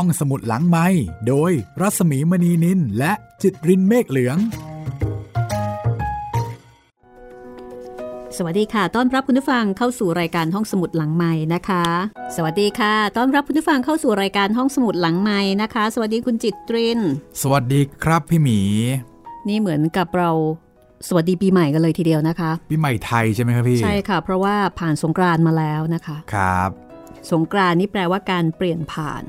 ห้องสมุดหลังไม้โดยรัสมีมณีนินและจิตรินเมฆเหลือง สวัสดีค่ะ ต้อนรับคุณผู้ฟังเข้าสู่รายการห้องสมุดหลังไม้นะคะ สวัสดีค่ะ ต้อนรับคุณผู้ฟังเข้าสู่รายการห้องสมุดหลังไม้นะคะ สวัสดีคุณจิตริน สวัสดีครับพี่หมี นี่เหมือนกับเราสวัสดีปีใหม่กันเลยทีเดียวนะคะ ปีใหม่ไทยใช่ไหมครับพี่ ใช่ค่ะ เพราะว่าผ่านสงกรานต์มาแล้วนะคะ ครับ สงกรานต์นี่แปลว่าการเปลี่ยนผ่าน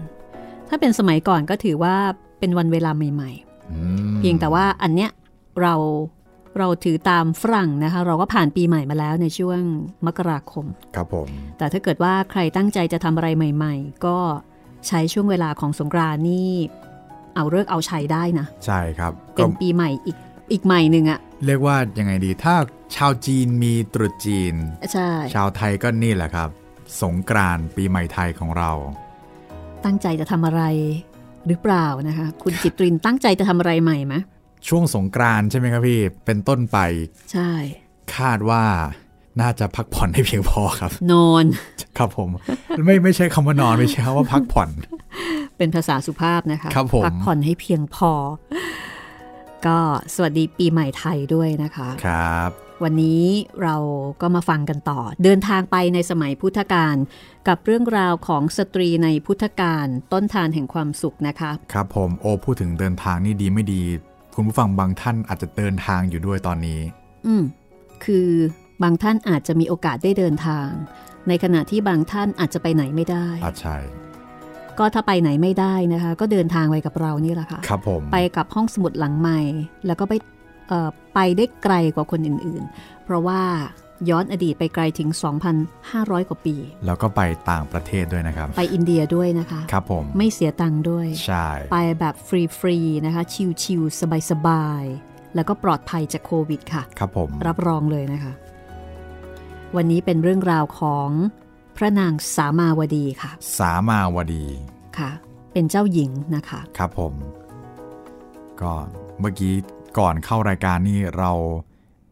ถ้าเป็นสมัยก่อนก็ถือว่าเป็นวันเวลาใหม่อืมๆเพียงแต่ว่าอันเนี้ยเราเราถือตามฝรั่งนะคะ เราก็ผ่านปีใหม่มาแล้วในช่วงมกราคม ครับผม แต่ถ้าเกิดว่าใครตั้งใจจะทำอะไรใหม่ ๆ ก็ใช้ช่วงเวลาของสงกรานต์นี่ เอาเลิกษ์เอาชัยได้นะ ใช่ครับ เป็ก็นปีใหม่อีกอีกใหม่หนึ่งอะเรียกว่ายังไงดี ถ้าชาวจีนมีตรุษจีน ใช่ ชาวไทยก็นี่แหละครับ สงกรานต์ปีใหม่ไทยของเรา ตั้งใจจะทำอะไรหรือเปล่านะคะ คุณจิตรินตั้งใจจะทำอะไรใหม่ไหมช่วงสงกรานต์ใช่ไหมครับพี่ เป็นต้นไป ใช่ คาดว่าน่าจะพักผ่อนให้เพียงพอครับ นอน ครับผม ไม่ไม่ใช่คำว่านอนไม่ใช่คำว่าพักผ่อน เป็นภาษาสุภาพนะคะครับผมพักผ่อนให้เพียงพอ ก็สวัสดีปีใหม่ไทยด้วยนะคะ ครับ วันนี้เราก็มาฟังกันต่อ เดินทางไปในสมัยพุทธกาล กับเรื่องราวของสตรีในพุทธกาลต้นทานแห่งความสุขนะคะครับผมโอพูดถึงเดินทางนี่ดีไม่ดี คุณผู้ฟังบางท่านอาจจะเดินทางอยู่ด้วยตอนนี้ อืมคือบางท่านอาจจะมีโอกาสได้เดินทาง ในขณะที่บางท่านอาจจะไปไหนไม่ได้อาใช่ก็ถ้าไปไหนไม่ได้นะคะ ก็เดินทางไปกับเรานี่แหละค่ะครับผมไปกับห้องสมุดหลังใหม่ แล้วก็ไปเอ่อไปได้ไกลกว่าคนอื่นๆ เพราะว่า ย้อนอดีตไปไกลถึง 2,500 กว่าปี แล้วก็ไปต่างประเทศด้วยนะครับ ไปอินเดียด้วยนะคะ ครับผม ไม่เสียตังค์ด้วย ใช่ ไปแบบฟรีๆนะคะ ชิลๆสบายๆ แล้วก็ปลอดภัยจากโควิดค่ะ ครับผม รับรองเลยนะคะ วันนี้เป็นเรื่องราวของพระนางสามาวดีค่ะ สามาวดี ค่ะ เป็นเจ้าหญิงนะคะ ครับผม ก็เมื่อกี้ก่อนเข้ารายการนี่เรา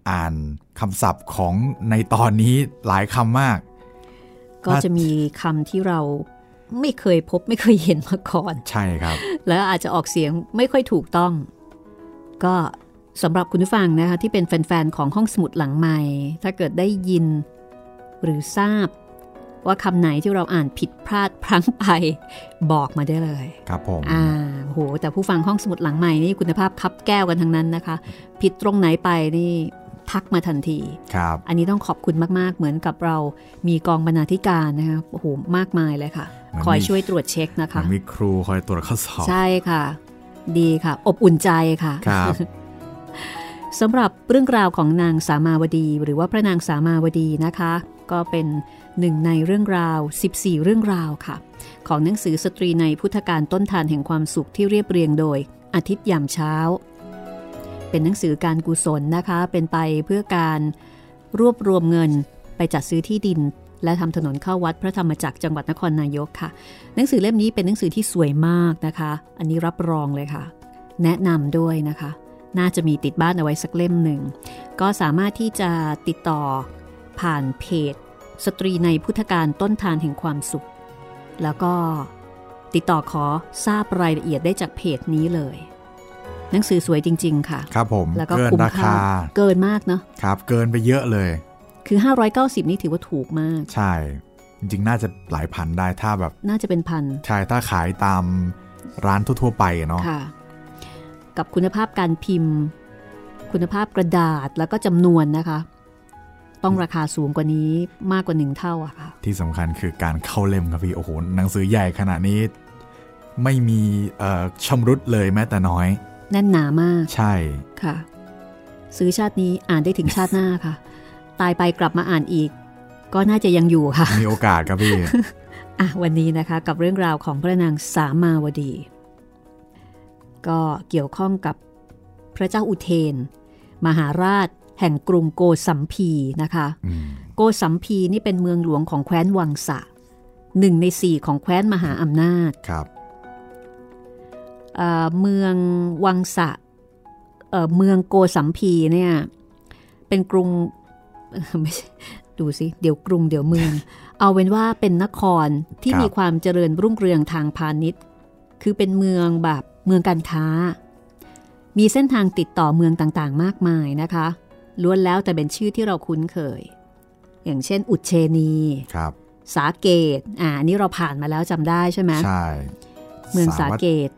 อ่านคำศัพท์ของในตอนนี้หลายคำมาก ก็จะมีคำที่เราไม่เคยพบไม่เคยเห็นมาก่อน ใช่ครับ แล้วอาจจะออกเสียงไม่ค่อยถูกต้อง ก็สำหรับคุณผู้ฟังนะคะที่เป็นแฟน ๆ ของห้องสมุดหลังใหม่ ถ้าเกิดได้ยินหรือทราบ ว่าคำไหนที่เราอ่านผิดพลาดพลั้งไปบอกมาได้เลย ครับผมอ่าโหแต่ผู้ฟังห้องสมุดหลังใหม่นี่คุณภาพคับแก้วกันทั้งนั้นนะคะ ผิดตรงไหนไปนี่ ทักมาทันทีครับ อันนี้ต้องขอบคุณมาก ๆ เหมือนกับเรามีกองบรรณาธิการนะคะโอ้โหมากมายเลยค่ะเหมือนคอยมีช่วยตรวจเช็คนะมัคะนมีครูคอยตรวจข้อสอบ ใช่ค่ะ ดีค่ะ อบอุ่นใจค่ะครับสำหรับเรื่องราวของนางสามาวดี หรือว่าพระนางสามาวดีนะคะ ก็เป็นหนึ่งในเรื่องราว 14 เรื่องราวค่ะ ของหนังสือสตรีในพุทธการต้นทานแห่งความสุขที่เรียบเรียงโดยอาทิตย์ยามเช้า เป็นหนังสือการกุศลนะคะ เป็นไปเพื่อการรวบรวมเงินไปจัดซื้อที่ดิน และทำถนนเข้าวัดพระธรรมจักรจังหวัดนครนายกค่ะ หนังสือเล่มนี้เป็นหนังสือที่สวยมากนะคะ อันนี้รับรองเลยค่ะ แนะนำด้วยนะคะ น่าจะมีติดบ้านเอาไว้สักเล่มหนึ่ง ก็สามารถที่จะติดต่อผ่านเพจ สตรีในพุทธการต้นทานแห่งความสุข แล้วก็ติดต่อขอทราบรายละเอียดได้จากเพจนี้เลย หนังสือสวยจริง ๆ ค่ะ ครับผม แล้วก็เกินคุ้มราค่าคาเกินมากเนาะครับ เกินไปเยอะเลย คือ 590 นี่ถือว่าถูกมาก ใช่ จริง ๆ น่าจะหลายพันได้ถ้าแบบ น่าจะเป็นพัน ใช่ ถ้าขายตามร้านทั่ว ๆ ไปอะเนาะค่ะ กับคุณภาพการพิมพ์ คุณภาพกระดาษแล้วก็จำนวนนะคะ ต้องราคาสูงกว่านี้มากกว่าหนึ่งเท่าอะค่ะ ที่สำคัญคือการเข้าเล่มครับพี่โอ้โหหนังสือใหญ่ขนาดนี้ ไม่มีเอ่อชำรุดเลยแม้แต่น้อย แน่นหนามาก ใช่ค่ะ ซื้อชาตินี้อ่านได้ถึงชาติหน้าค่ะ ตายไปกลับมาอ่านอีก ก็น่าจะยังอยู่ค่ะ มีโอกาสครับพี่อะวันนี้นะคะกับเรื่องราวของพระนางสามาวดี ก็เกี่ยวข้องกับพระเจ้าอุเทน มหาราชแห่งกรุงโกสัมพีนะคะอืมโกสัมพีนี่เป็นเมืองหลวงของแคว้นวังสะหนึ่งในสี่ของแคว้นมหาอำนาจครับ เอ่อเมืองวังสะเอ่อเมืองโกสัมพีเนี่ยเป็นกรุงไม่ใช่ดูสิเดี๋ยวกรุงเดี๋ยวเมือง เอาเป็นว่าเป็นนครที่ครับมีความเจริญรุ่งเรืองทางพาณิชย์ คือเป็นเมืองแบบเมืองการค้า มีเส้นทางติดต่อเมืองต่างๆ มากมายนะคะล้วนแล้วแต่เป็นชื่อที่เราคุ้นเคย อย่างเช่น อุเชนีครับ สาเกตอ่านี่เราผ่านมาแล้วจำได้ใช่ไหมใช่เมืองสาเกต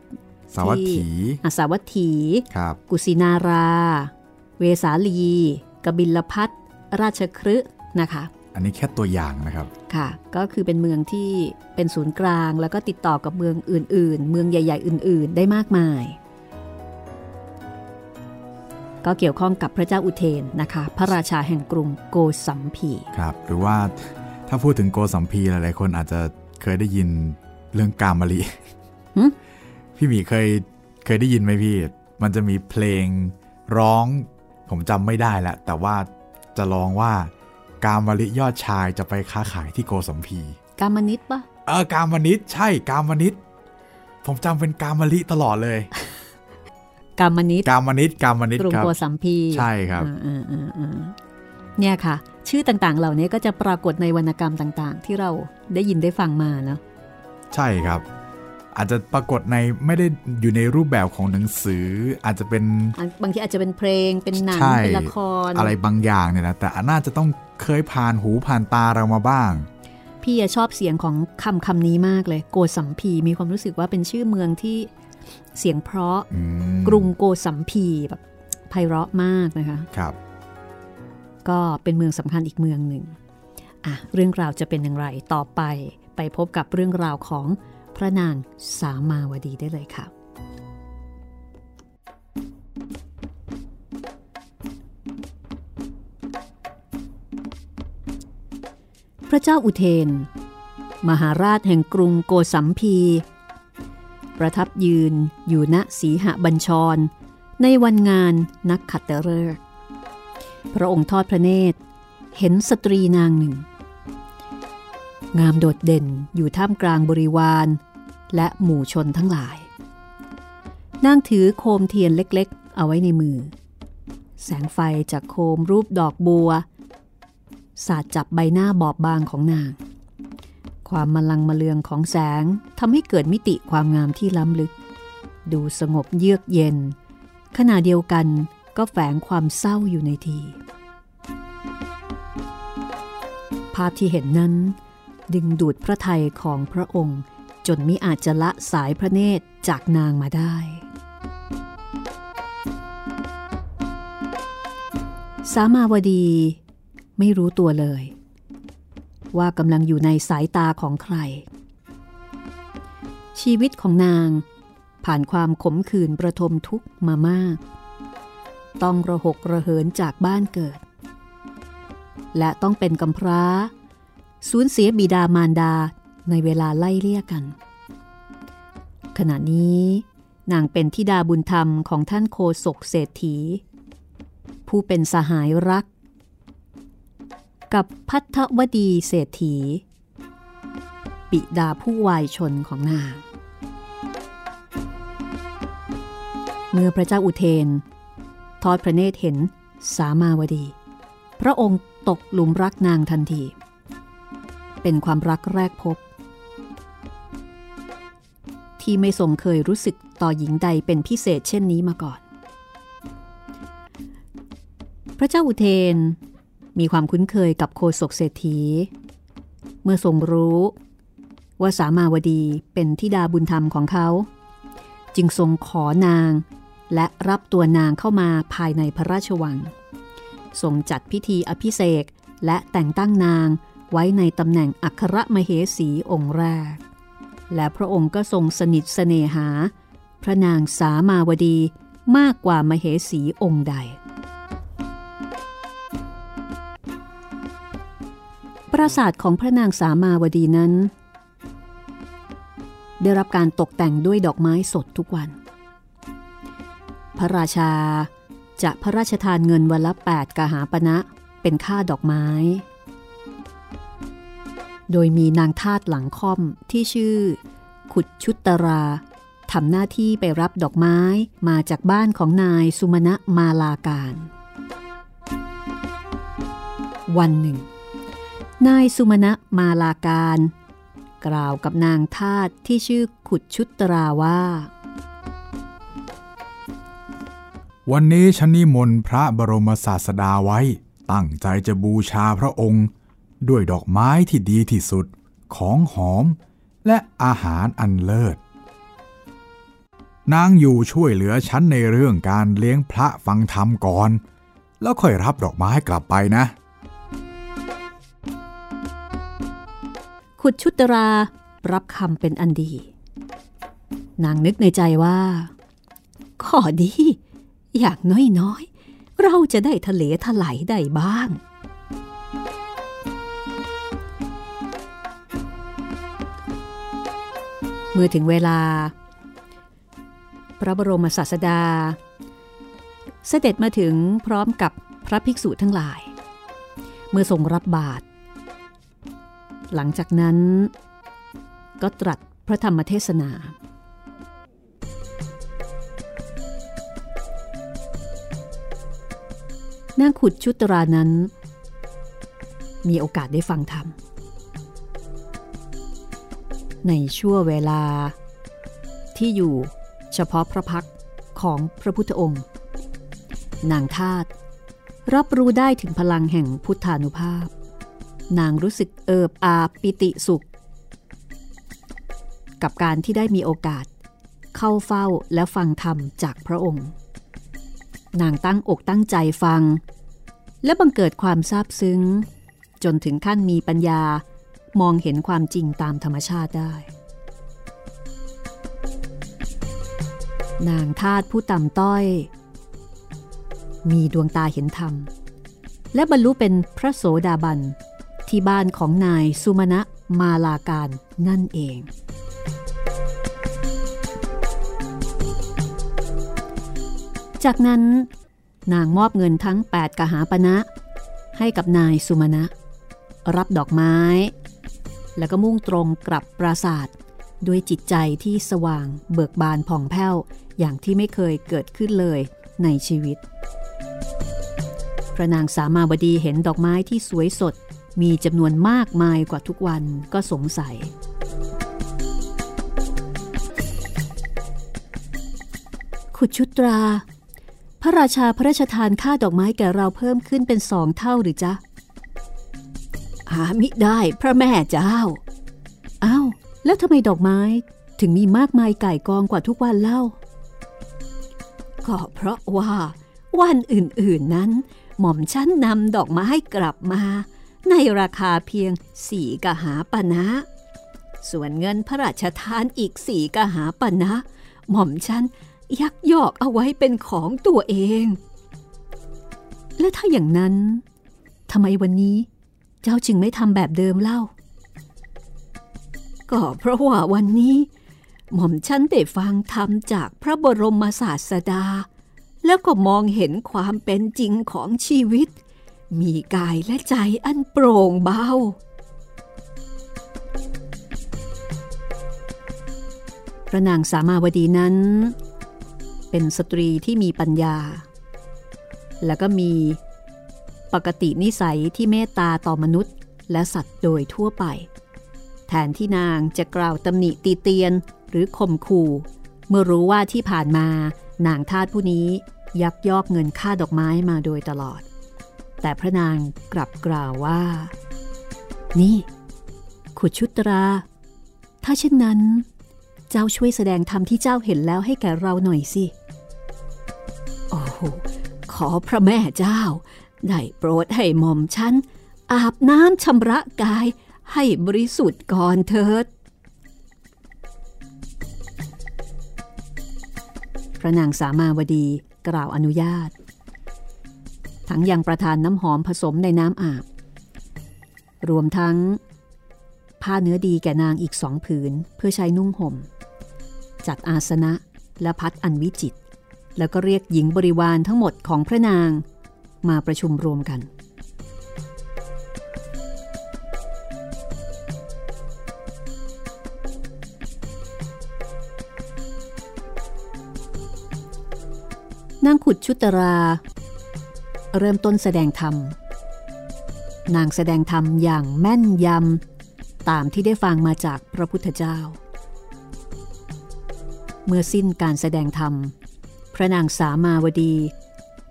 สาวัตถีอาสาวัตถีครับกุสินารา เวสาลี กบิลพัทราชครึนะคะ อันนี้แค่ตัวอย่างนะครับ ค่ะ ก็คือเป็นเมืองที่เป็นศูนย์กลาง แล้วก็ติดต่อกับเมืองอื่น ๆ เมืองใหญ่ ๆ อื่น ๆ ได้มากมาย ก็เกี่ยวข้องกับพระเจ้าอุเทนนะคะ พระราชาแห่งกรุงโกสัมพีครับ หรือว่าถ้าพูดถึงโกสัมพีหลาย ๆ คนอาจจะเคยได้ยินเรื่องกามะลิหึ พี่หมีเคยเคยได้ยินไหมพี่ มันจะมีเพลงร้อง ผมจำไม่ได้แล้วแต่ว่าจะร้องว่า กามะลิยอดชายจะไปค้าขายที่โกสัมพี กามนิตปะเออกามนิตใช่กามนิตผมจำเป็นกามะลิตลอดเลย กามนิตกามนิตกามนิตกรุงครับโกสัมพีใช่ครับอ่าอ่าอ่าเนี่ยค่ะ ชื่อต่างๆ เหล่านี้ก็จะปรากฏในวรรณกรรมต่าง ๆ ที่เราได้ยินได้ฟังมาเนาะใช่ครับ อาจจะปรากฏในไม่ได้อยู่ในรูปแบบของหนังสือ อาจจะเป็นอะบางทีอาจจะเป็นเพลงเป็นหนังใช่เป็นละคร อะไรบางอย่างเนี่ยนะแต่น่าจะต้องเคยผ่านหูผ่านตาเรามาบ้าง พี่อะชอบเสียงของคำคำนี้มากเลย โกสัมพีมีความรู้สึกว่าเป็นชื่อเมืองที่เสียงเพราะอืมกรุงโกสัมพีแบบไพเราะมากนะคะครับ ก็เป็นเมืองสำคัญอีกเมืองหนึ่งอะเรื่องราวจะเป็นอย่างไรต่อไปไปพบกับเรื่องราวของ พระนางสามาวดีได้เลยค่ะ พระเจ้าอุเทน มหาราชแห่งกรุงโกสัมพี ประทับยืนอยู่ณสีหบัญชร ในวันงานนักขัตฤกษ์พระองค์ทอดพระเนตร เห็นสตรีนางหนึ่งงามโดดเด่นอยู่ท่ามกลางบริวาร และหมู่ชนทั้งหลาย นางถือโคมเทียนเล็กๆ เอาไว้ในมือ แสงไฟจากโคมรูปดอกบัว สาดจับใบหน้าบอบบางของนาง ความมลังมะเลืองของแสงทำให้เกิดมิติความงามที่ล้ำลึก ดูสงบเยือกเย็น ขณะเดียวกันก็แฝงความเศร้าอยู่ในที ภาพที่เห็นนั้นดึงดูดพระทัยของพระองค์ จนมิอาจจะละสายพระเนตรจากนางมาได้ สามาวดีไม่รู้ตัวเลย ว่ากำลังอยู่ในสายตาของใคร ชีวิตของนางผ่านความขมขื่นประทมทุกมามาก ต้องระหกระเหินจากบ้านเกิด และต้องเป็นกำพร้า สูญเสียบิดามารดา ในเวลาไล่เลี่ยกัน ขณะนี้นางเป็นธิดาบุญธรรมของท่านโคศกเศรษฐี ผู้เป็นสหายรัก กับพัทธวดีเศรษฐี ปิดาผู้วายชนของนาง เมื่อพระเจ้าอุเทน ทอดพระเนตรเห็นสามาวดี พระองค์ตกหลุมรักนางทันที เป็นความรักแรกพบ ที่ไม่ทรงเคยรู้สึกต่อหญิงใดเป็นพิเศษเช่นนี้มาก่อน พระเจ้าอุเทน มีความคุ้นเคยกับโคศกเศรษฐี เมื่อทรงรู้ ว่าสามาวดีเป็นธิดาบุญธรรมของเขา จึงทรงขอนางและรับตัวนางเข้ามาภายในพระราชวัง ทรงจัดพิธีอภิเษกและแต่งตั้งนางไว้ในตำแหน่งอัครมเหสีองค์แรก และพระองค์ก็ทรงสนิทเสน่หา พระนางสามาวดีมากกว่ามเหสีองค์ใด ปราสาทของพระนางสามาวดีนั้น ได้รับการตกแต่งด้วยดอกไม้สดทุกวัน พระราชาจะพระราชทานเงินวันละ 8กหาปณะเป็นค่าดอกไม้ โดยมีนางทาตหลังค่อมที่ชื่อ ขุดชุตตราทำหน้าที่ไปรับดอกไม้มาจากบ้านของนายสุมาณะมาลาการ วันหนึ่ง นายสุมาณะมาลาการ กล่าวกับนางทาตที่ชื่อขุดชุตราว่า วันนี้ฉันนิมนต์พระบรมศาสดาไว้ ตั้งใจจะบูชาพระองค์ ด้วยดอกไม้ที่ดีที่สุดของหอมและอาหารอันเลิศ นางอยู่ช่วยเหลือฉันในเรื่องการเลี้ยงพระฟังธรรมก่อน แล้วค่อยรับดอกไม้กลับไปนะ ขุดชุตรา รับคำเป็นอันดี นางนึกในใจว่าข้อดี อย่างน้อยๆ เราจะได้ทะเลถลายได้บ้าง มื่อถึงเวลา พระบรมศาสดา เสด็จมาถึงพร้อมกับพระภิกษุทั้งหลาย เมื่อทรงรับบาตรหลังจากนั้น ก็ตรัสพระธรรมเทศนานางขุดชุตรานั้น มีโอกาสได้ฟังธรรม ในชั่วเวลา ที่อยู่เฉพาะพระพักของพระพุทธองค์ นางทาตรับรู้ได้ถึงพลังแห่งพุทธานุภาพ นางรู้สึกเอิบอาปิติสุข กับการที่ได้มีโอกาส เข้าเฝ้าและฟังธรรมจากพระองค์ นางตั้งอกตั้งใจฟัง และบังเกิดความซาบซึ้ง จนถึงขั้นมีปัญญา มองเห็นความจริงตามธรรมชาติได้ นางทาตผู้ต่ำต้อย มีดวงตาเห็นธรรม และบรรลุเป็นพระโสดาบัน ที่บ้านของนายสุมาณะมาลาการนั่นเอง จากนั้นนางมอบเงินทั้ง 8 กหาปณะให้กับนายสุมาณะรับดอกไม้ แล้วก็มุ่งตรงกลับปราศาสตร์ด้วยจิตใจที่สว่างเบิกบานผ่องแผ้ว อย่างที่ไม่เคยเกิดขึ้นเลยในชีวิต พระนางสามาวดีเห็นดอกไม้ที่สวยสด มีจำนวนมากมายกว่าทุกวันก็สงสัย ขุดชุตรา พระราชาพระราชทานค่าดอกไม้แก่เราเพิ่มขึ้นเป็นสองเท่าหรือจ๊ะ หามิได้พระแม่เจ้า อ้าว แล้วทำไมดอกไม้ถึงมีมากมายไก่กองกว่าทุกวันเล่า ก็เพราะว่าวันอื่นๆนั้น หม่อมชั้นนำดอกไม้กลับมา ในราคาเพียงสี่กหาปณะส่วนเงินพระราชทานอีกสี่กหาปณะหม่อมชั้นยักยอกเอาไว้เป็นของตัวเอง และถ้าอย่างนั้นทำไมวันนี้ เจ้าจึงไม่ทำแบบเดิมเล่า ก็เพราะว่าวันนี้ หม่อมฉันได้ฟังธรรมจากพระบรมศาสดา แล้วก็มองเห็นความเป็นจริงของชีวิต มีกายและใจอันโปร่งเบาพระนางสามาวดีนั้น เป็นสตรีที่มีปัญญา แล้วก็มี ปกตินิสัยที่เมตตาต่อมนุษย์ และสัตว์โดยทั่วไป แทนที่นางจะกล่าวตำหนิตีเตียนหรือข่มขู่เมื่อรู้ว่าที่ผ่านมานางทาสผู้นี้ยักยอกเงินค่าดอกไม้มาโดยตลอด แต่พระนางกลับกล่าวว่า นี่ ขุดชุตรา ถ้าเช่นนั้น เจ้าช่วยแสดงธรรมที่เจ้าเห็นแล้วให้แก่เราหน่อยสิ โอ้โหขอพระแม่เจ้า ได้โปรดให้หม่อมฉัน อาบน้ำชำระกายให้บริสุทธิ์ก่อนเถิด พระนางสามาวดีกล่าวอนุญาต ทั้งยังประทานน้ำหอมผสมในน้ำอาบ รวมทั้ง ผ้าเนื้อดีแก่นางอีกสองผืนเพื่อใช้นุ่งห่ม จัดอาสนะและพัดอันวิจิต แล้วก็เรียกหญิงบริวารทั้งหมดของพระนาง มาประชุมรวมกัน นางขุดชุตรา เริ่มต้นแสดงธรรม นางแสดงธรรมอย่างแม่นยำ ตามที่ได้ฟังมาจากพระพุทธเจ้า เมื่อสิ้นการแสดงธรรม พระนางสามาวดี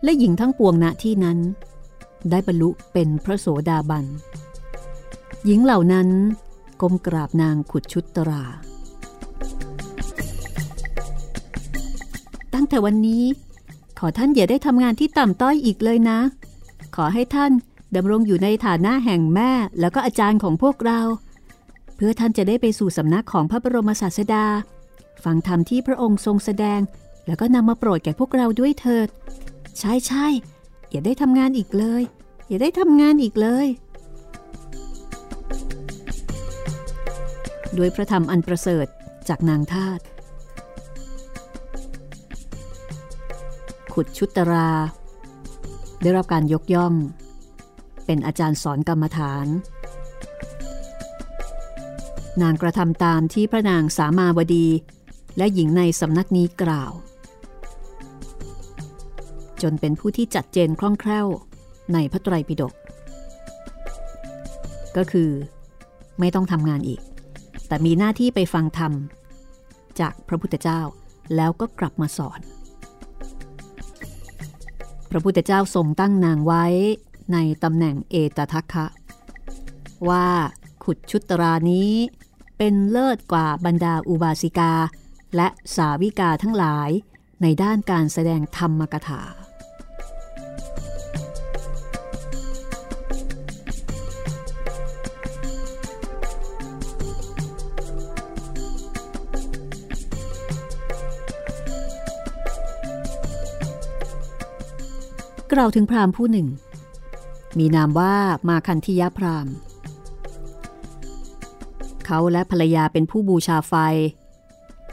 และหญิงทั้งปวงณที่นั้น ได้บรรลุเป็นพระโสดาบัน หญิงเหล่านั้นก้มกราบนางขุดชุดตรา ตั้งแต่วันนี้ ขอท่านอย่าได้ทำงานที่ต่ำต้อยอีกเลยนะ ขอให้ท่านดำรงอยู่ในฐานะแห่งแม่แล้วก็อาจารย์ของพวกเรา เพื่อท่านจะได้ไปสู่สำนักของพระบรมศาสดา ฟังธรรมที่พระองค์ทรงแสดง แล้วก็นำมาโปรดแก่พวกเราด้วยเถิด ใช่ใช่อย่าได้ทำงานอีกเลย อย่าได้ทำงานอีกเลยด้วยพระธรรมอันประเสริฐจากนางทาตขุดชุตรา ได้รับการยกย่อง เป็นอาจารย์สอนกรรมฐาน นางกระทำตามที่พระนางสามาวดี และหญิงในสำนักนี้กล่าว จนเป็นผู้ที่จัดเจนคล่องแคล่วในพระไตรปิฎกก็คือไม่ต้องทำงานอีก แต่มีหน้าที่ไปฟังธรรม จากพระพุทธเจ้าแล้วก็กลับมาสอน พระพุทธเจ้าทรงตั้งนางไว้ในตำแหน่งเอตทัคคะ ว่าขุดชุดตรานี้เป็นเลิศกว่าบรรดาอุบาสิกา และสาวิกาทั้งหลายในด้านการแสดงธรรมกถา ล่าวถึงพราหมณ์ผู้หนึ่ง มีนามว่ามาคันธิยพราหมณ์ เขาและภรรยาเป็นผู้บูชาไฟ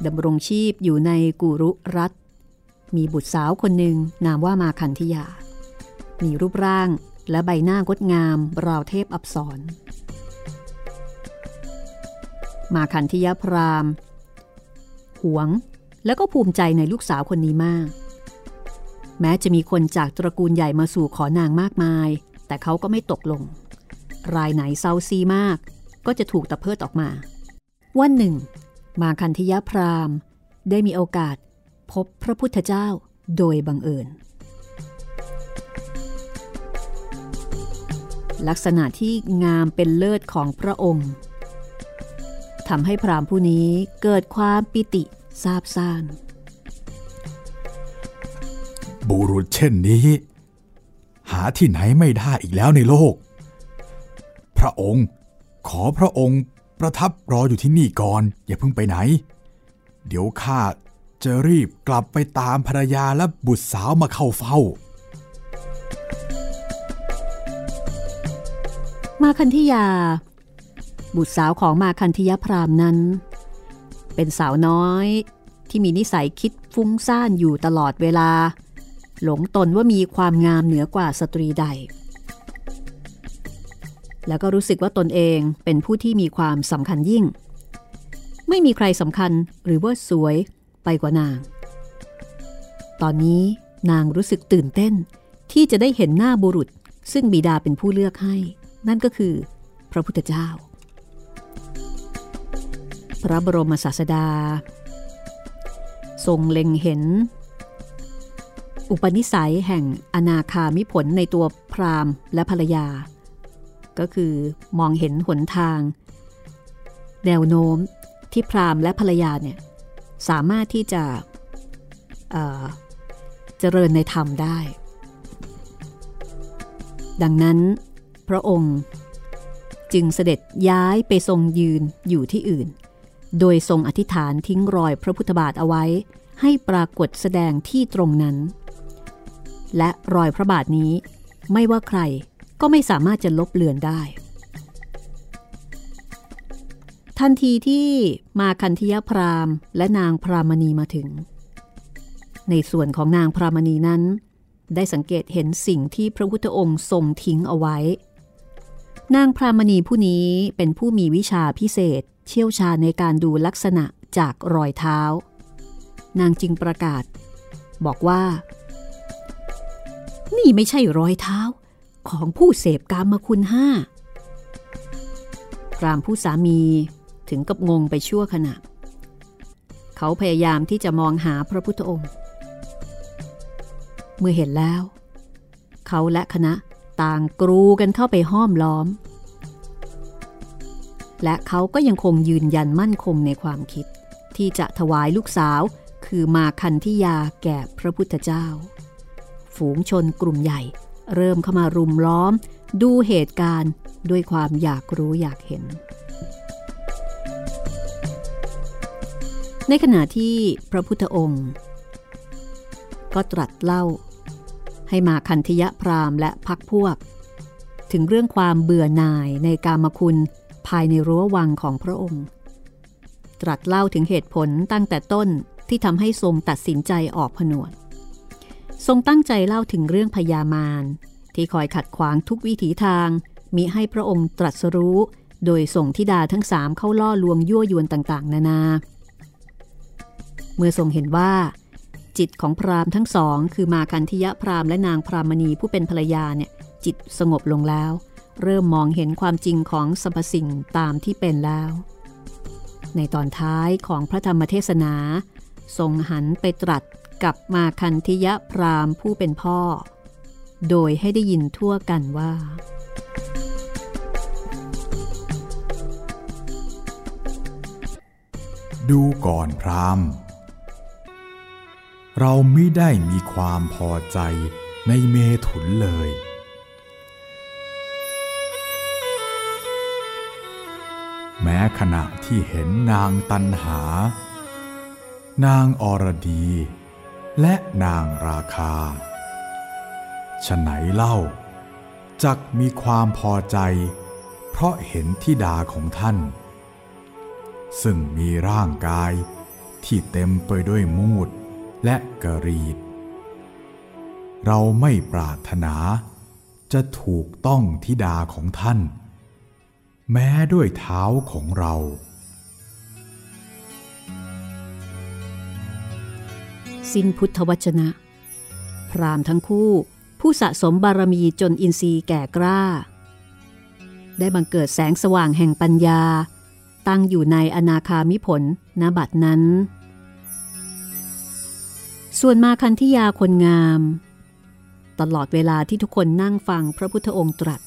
ดำรงชีพอยู่ในกุรุรัตมีบุตรสาวคนหนึ่งนามว่ามาคันธิยา มีรูปร่างและใบหน้างดงามราวเทพอับสร มาคันธิยพราหมณ์หวงและก็ภูมิใจในลูกสาวคนนี้มาก แม้จะมีคนจากตระกูลใหญ่มาสู่ขอนางมากมาย แต่เขาก็ไม่ตกลง รายไหนเซาซีมาก ก็จะถูกตะเพิดออกมา วันหนึ่ง มาคันธยพรามได้มีโอกาสพบพระพุทธเจ้าโดยบังเอิญ ลักษณะที่งามเป็นเลิศของพระองค์ทำให้พรามผู้นี้เกิดความปิติซาบซ่าน บุรุษเช่นนี้ หาที่ไหนไม่ได้อีกแล้วในโลก พระองค์ขอพระองค์ประทับรออยู่ที่นี่ก่อน อย่าเพิ่งไปไหน เดี๋ยวข้าจะรีบกลับไปตามภรรยาและบุตรสาวมาเข้าเฝ้า มาคันธิยา บุตรสาวของมาคันธิยพรามนั้น เป็นสาวน้อยที่มีนิสัยคิดฟุ้งซ่านอยู่ตลอดเวลา หลงตนว่ามีความงามเหนือกว่าสตรีใด แล้วก็รู้สึกว่าตนเองเป็นผู้ที่มีความสำคัญยิ่ง ไม่มีใครสำคัญหรือว่าสวยไปกว่านาง ตอนนี้นางรู้สึกตื่นเต้นที่จะได้เห็นหน้าบุรุษ ซึ่งบิดาเป็นผู้เลือกให้ นั่นก็คือ พระพุทธเจ้า พระบรมศาสดา ทรงเล็งเห็น อุปนิสัยแห่งอนาคามิผลในตัวพราหมณ์และภรรยา ก็คือมองเห็นหนทาง แนวโน้มที่พราหมณ์และภรรยาเนี่ยสามารถที่จะเเจริญในธรรมได้ ดังนั้น พระองค์จึงเสด็จย้ายไปทรงยืนอยู่ที่อื่น โดยทรงอธิษฐานทิ้งรอยพระพุทธบาทเอาไว้ ให้ปรากฏแสดงที่ตรงนั้น และรอยพระบาทนี้ ไม่ว่าใครก็ไม่สามารถจะลบเลือนได้ ทันทีที่มาคันธยพรามและนางพรามณีมาถึง ในส่วนของนางพรามณีนั้น ได้สังเกตเห็นสิ่งที่พระพุทธองค์ทรงทิ้งเอาไว้ นางพรามณีผู้นี้เป็นผู้มีวิชาพิเศษ เชี่ยวชาญในการดูลักษณะจากรอยเท้า นางจึงประกาศ บอกว่า นี่ไม่ใช่รอยเท้า ของผู้เสพกามคุณห้าพรามผู้สามีถึงกับงงไปชั่วขณะ เขาพยายามที่จะมองหาพระพุทธองค์ เมื่อเห็นแล้ว เขาและคณะต่างกรูกันเข้าไปห้อมล้อม และเขาก็ยังคงยืนยันมั่นคงในความคิด ที่จะถวายลูกสาวคือมาคันธิยาแก่พระพุทธเจ้า ฝูงชนกลุ่มใหญ่ เริ่มเข้ามารุมล้อม ดูเหตุการณ์ด้วยความอยากรู้อยากเห็น ในขณะที่พระพุทธองค์ ก็ตรัสเล่า ให้มาคันธยะพรามและพักพวก ถึงเรื่องความเบื่อหน่ายในกามคุณภายในรั้ววังของพระองค์ ตรัสเล่าถึงเหตุผลตั้งแต่ต้นที่ทำให้ทรงตัดสินใจออกผนวด ทรงตั้งใจเล่าถึงเรื่องพญามารที่คอยขัดขวางทุกวิถีทางมิให้พระองค์ตรัสรู้ โดยส่งทิดาทั้งสามเข้าล่อลวงยั่วยวนต่างๆ นานา เมื่อทรงเห็นว่า จิตของพราหมณ์ทั้งสอง คือมาคันธิยะพราหมณ์และนางพรามณีผู้เป็นภรรยาเนี่ยจิตสงบลงแล้ว เริ่มมองเห็นความจริงของสรรพสิ่งตามที่เป็นแล้ว ในตอนท้ายของพระธรรมเทศนา ทรงหันไปตรัส กับมาคันธิยะพราหม์ผู้เป็นพ่อ โดยให้ได้ยินทั่วกันว่า ดูก่อนพรามเราไม่ได้มีความพอใจในเมถุนเลย แม้ขณะที่เห็นนางตันหา นางอรดี และนางราคาฉไหนเล่าจักมีความพอใจ เพราะเห็นทิดาของท่าน ซึ่งมีร่างกายที่เต็มไปด้วยมูดและกรีด เราไม่ปรารถนาจะถูกต้องทิดาของท่าน แม้ด้วยเท้าของเรา สิ้นพุทธวจนะ พรามทั้งคู่ผู้สะสมบารมีจนอินทรีย์แก่กล้า ได้บังเกิดแสงสว่างแห่งปัญญา ตั้งอยู่ในอนาคามิผลณบัดนั้น ส่วนมาคันธิยาคนงาม ตลอดเวลาที่ทุกคนนั่งฟังพระพุทธองค์ตรัส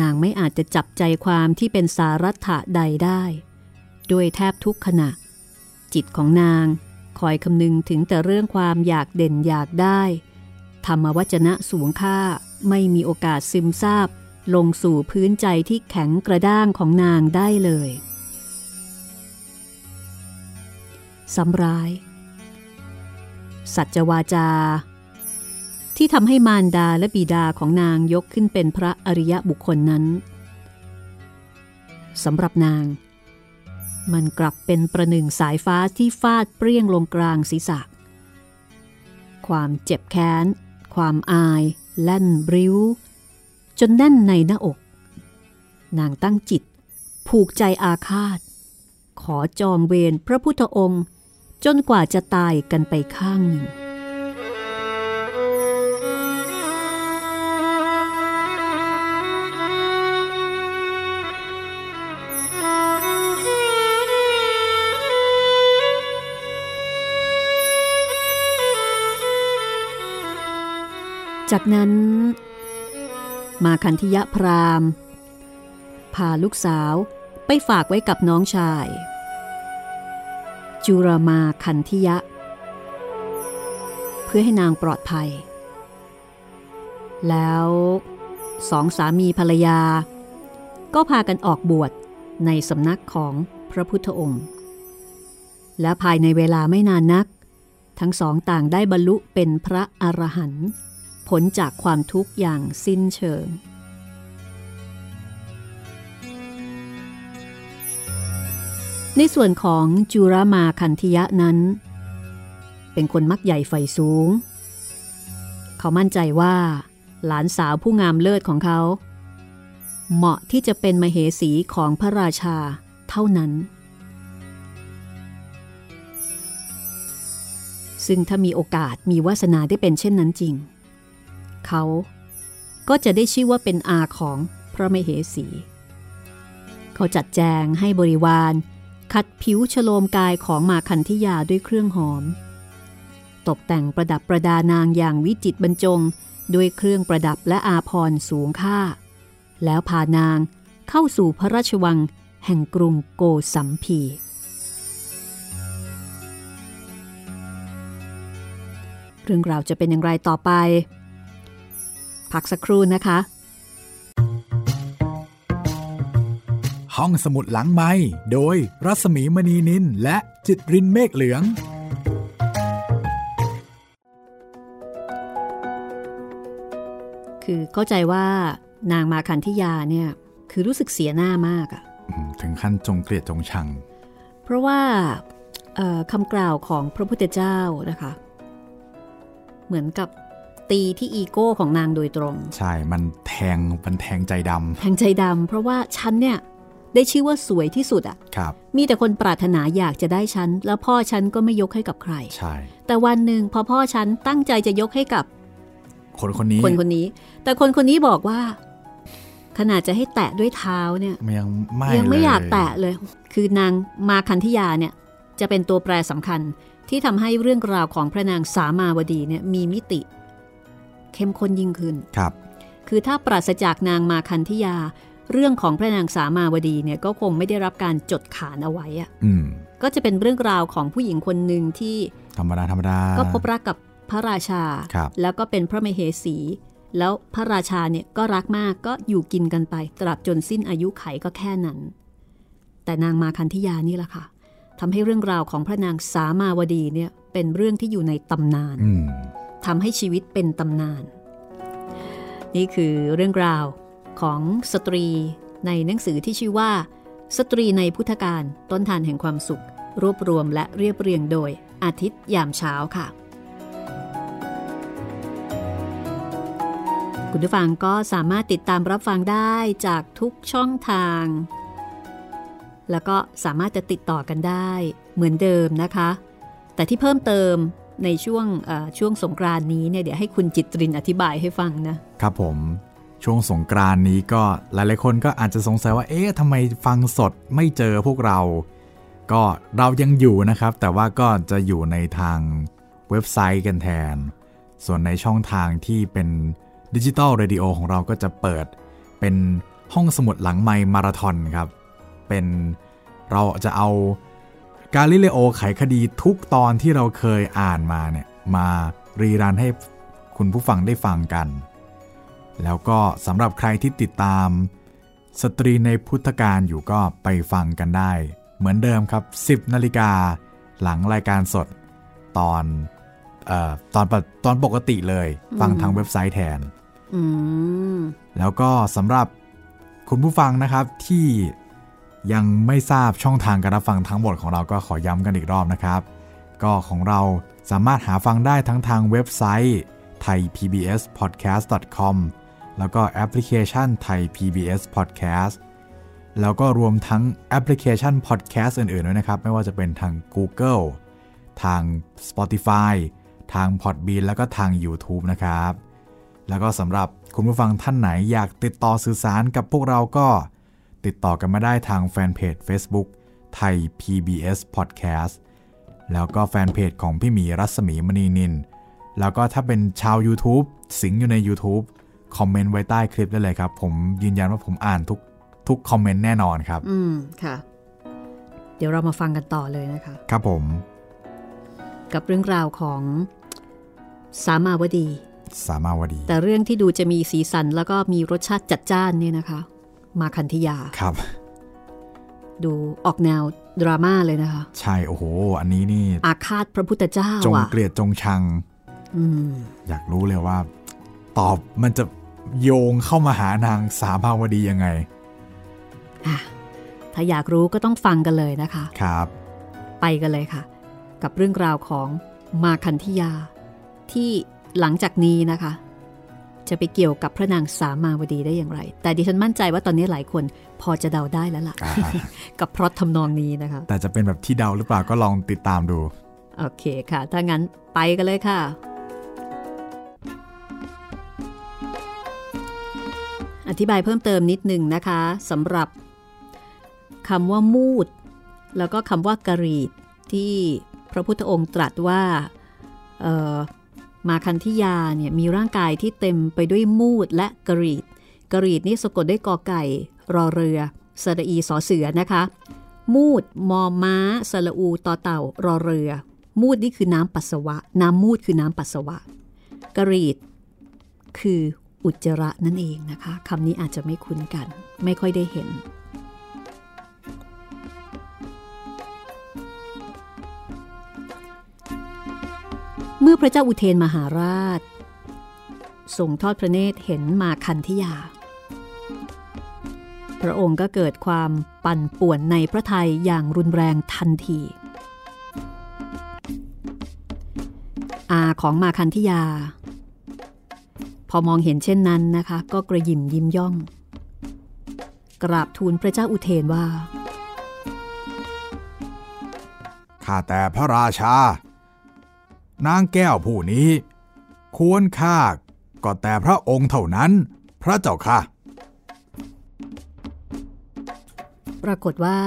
นางไม่อาจจะจับใจความที่เป็นสารัตถะใดได้ ด้วยแทบทุกขณะ จิตของนาง คอยคำนึงถึงแต่เรื่องความอยากเด่นอยากได้ธรรมวจนะสูงค่าไม่มีโอกาสซึมซาบ ลงสู่พื้นใจที่แข็งกระด้างของนางได้เลยสำร้าย สัจวาจา ที่ทำให้มารดาและบิดาของนางยกขึ้นเป็นพระอริยบุคคลนั้นสำหรับนาง มันกลับเป็นประหนึ่งสายฟ้าที่ฟาดเปรี้ยงลงกลางศีรษะ ความเจ็บแค้น ความอาย แล่นริ้ว จนแน่นในหน้าอก นางตั้งจิต ผูกใจอาฆาต ขอจองเวรพระพุทธองค์ จนกว่าจะตายกันไปข้างหนึ่ง จากนั้น มาคันธิยะพรามพาลูกสาวไปฝากไว้กับน้องชาย จุรมาคันธิยะ เพื่อให้นางปลอดภัย แล้วสองสามีภรรยา ก็พากันออกบวชในสำนักของพระพุทธองค์ และภายในเวลาไม่นานนัก ทั้งสองต่างได้บรรลุเป็นพระอรหันต์ ผลจากความทุกข์อย่างสิ้นเชิง ในส่วนของจุรมาคันธิยะนั้น เป็นคนมักใหญ่ไฟสูง เขามั่นใจว่า หลานสาวผู้งามเลิศของเขา เหมาะที่จะเป็นมเหสีของพระราชาเท่านั้นซึ่งถ้ามีโอกาสมีวาสนาได้เป็นเช่นนั้นจริง เขา ก็จะได้ชื่อว่าเป็นอาของพระมเหสี เขาจัดแจงให้บริวารขัดผิวฉโลมกายของมาคันธิยาด้วยเครื่องหอม ตกแต่งประดับประดานางอย่างวิจิตบรรจงด้วยเครื่องประดับและอาภรสูงค่า แล้วพานางเข้าสู่พระราชวังแห่งกรุงโกสัมพี เรื่องราวจะเป็นอย่างไรต่อไป พักสักครู่นะคะ ห้องสมุดหลังไม้โดยรัศมีมณีนินและจิตรินเมฆเหลืองคือเข้าใจว่านางมาคันธิยาเนี่ยคือรู้สึกเสียหน้ามากอะอืมถึงขั้นจงเกลียดจงชัง เพราะว่าเอ่อคำกล่าวของพระพุทธเจ้านะคะ เหมือนกับ ตีที่อีโก้ของนางโดยตรง ใช่ มันแทงมันแทงใจดแทงใจดำเพราะว่าฉันเนี่ยได้ชื่อว่าสวยที่สุดอะำครับมีแต่คนปรารถนาอยากจะได้ฉัน แล้วพ่อฉันก็ไม่ยกให้กับใคร ใช่ แต่วันหนึ่งพอพ่อฉันตั้งใจจะยกให้กับ คนคนนี้ คนคนนี้ แต่คนคนนี้บอกว่า ขนาดจะให้แตะด้วยเท้าเนี่ยมันยังไม่ยังไม่เลอยากแตะเลย คือนางมาคันธิยาเนี่ย จะเป็นตัวแปรสำคัญที่ทำให้เรื่องราวของพระนางสามาวดีเนี่ยมีมิติ เข้มข้นยิ่งขึ้นครับ คือถ้าปราศจากนางมาคันธิยา เรื่องของพระนางสามาวดีเนี่ยก็คงไม่ได้รับการจดขานเอาไว้อะอืมก็จะเป็นเรื่องราวของผู้หญิงคนหนึ่งที่ธรรมดาธรรมดาก็พบรักกับพระราชาครับแล้วก็เป็นพระมเหสี แล้วพระราชาเนี่ยก็รักมากก็อยู่กินกันไป ตราบจนสิ้นอายุไขก็แค่นั้น แต่นางมาคันธิยานี่แหละค่ะทำให้เรื่องราวของพระนางสามาวดีเนี่ยเป็นเรื่องที่อยู่ในตำนานอืม ทำให้ชีวิตเป็นตำนาน นี่คือเรื่องราวของสตรีในหนังสือที่ชื่อว่า สตรีในพุทธการต้นทานแห่งความสุข รวบรวมและเรียบเรียงโดยอาทิตย์ยามเช้าค่ะ คุณผู้ฟังก็สามารถติดตามรับฟังได้จากทุกช่องทาง แล้วก็สามารถจะติดต่อกันได้เหมือนเดิมนะคะ แต่ที่เพิ่มเติม ในช่วงช่วงสงกรานนี้เนี่ยเดี๋ยวให้คุณจิตรินอธิบายให้ฟังนะครับผมช่วงสงกรานนี้ก็หลายๆคนก็อาจจะสงสัยว่าเอ๊ะทำไมฟังสดไม่เจอพวกเรา ก็เรายังอยู่นะครับ แต่ว่าก็จะอยู่ในทางเว็บไซต์กันแทน ส่วนในช่องทางที่เป็น digital radio ของเราก็จะเปิด เป็นห้องสมุดหลังไมค์มาราธอนครับ เป็นเราจะเอา กาลิเลโอไขคดีทุกตอนที่เราเคยอ่านมาเนี่ยมา rerun ให้คุณผู้ฟังได้ฟังกัน แล้วก็สำหรับใครที่ติดตาม สตรีในพุทธการอยู่ก็ไปฟังกันได้ เหมือนเดิมครับ 10นาฬิกาหลังรายการสดตอนเอ่อตอนปกตอนปกติเลย ฟังทางเว็บไซต์แทนอืมแล้วก็สำหรับคุณผู้ฟังนะครับที่ ยังไม่ทราบช่องทางการรับฟังทั้งหมดของเราก็ขอย้ำกันอีกรอบนะครับ ก็ของเราสามารถหาฟังได้ทั้งทางเว็บไซต์ thaipbspodcast.com แล้วก็แอปพลิเคชัน Thai PBS Podcast แล้วก็รวมทั้งแอปพลิเคชัน Podcast อื่นๆด้วยนะครับ ไม่ว่าจะเป็นทาง Google ทาง Spotify ทาง Podbean แล้วก็ทาง YouTube นะครับ แล้วก็สำหรับคุณผู้ฟังท่านไหนอยากติดต่อสื่อสารกับพวกเราก็ ติดต่อกันมาได้ทางแฟนเพจ Facebook ไทย PBS Podcast แล้วก็แฟนเพจของพี่หมีรัศมีมณีนิน แล้วก็ถ้าเป็นชาว YouTube สิงอยู่ใน YouTube คอมเมนต์ไว้ใต้คลิปได้เลยครับ ผมยืนยันว่าผมอ่านทุกทุกคอมเมนต์แน่นอนครับ อืม ค่ะ เดี๋ยวเรามาฟังกันต่อเลยนะคะ ครับผม กับเรื่องราวของสามาวดี สามาวดี แต่เรื่องที่ดูจะมีสีสันแล้วก็มีรสชาติจัดจ้านเนี่ยนะคะ มาคันธิยาครับ ดูออกแนวดราม่าเลยนะคะ ใช่โอ้โห อันนี้นี่ อาฆาตพระพุทธเจ้าจงอะเกลียดจงชังอืมอยากรู้เลยว่า ตอบมันจะโยงเข้ามาหานางสามาวดียังไงอะถ้าอยากรู้ก็ต้องฟังกันเลยนะคะครับ ไปกันเลยค่ะ กับเรื่องราวของมาคันธิยาที่หลังจากนี้นะคะ จะไปเกี่ยวกับพระนางสามาวดีได้อย่างไร แต่ดิฉันมั่นใจว่าตอนนี้หลายคนพอจะเดาได้แล้วล่ะอ่ากับพล็อตทำนองนี้นะคะ แต่จะเป็นแบบที่เดาหรือเปล่าก็ลองติดตามดู โอเคค่ะ ถ้างั้นไปกันเลยค่ะ อธิบายเพิ่มเติมนิดหนึ่งนะคะสำหรับคำว่ามูด แล้วก็คำว่ากรีดที่พระพุทธองค์ตรัสว่า มาคันธิยาเนี่ยมีร่างกายที่เต็มไปด้วยมูดและกรีด กรีดนี่สะกดด้วยกอไก่ รอเรือสระอีสอเสือนะคะ มูดมอม้าสระอูต่อเต่ารอเรือ มูดนี่คือน้ำปัสสาวะ น้ำมูดคือน้ำปัสสาวะ กรีด คืออุจจาระนั่นเองนะคะคำนี้อาจจะไม่คุ้นกัน ไม่ค่อยได้เห็น เมื่อพระเจ้าอุเทนมหาราชส่งทอดพระเนตรเห็นมาคันธิยา พระองค์ก็เกิดความปั่นป่วนในพระทัยอย่างรุนแรงทันที อาของมาคันธิยา พอมองเห็นเช่นนั้นนะคะ ก็กระยิมยิ้มย่อง กราบทูลพระเจ้าอุเทนว่า ข้าแต่พระราชา นางแก้วผู้นี้ ควรค่าก็แต่พระองค์เท่านั้น พระเจ้าค่ะ ปรากฏว่า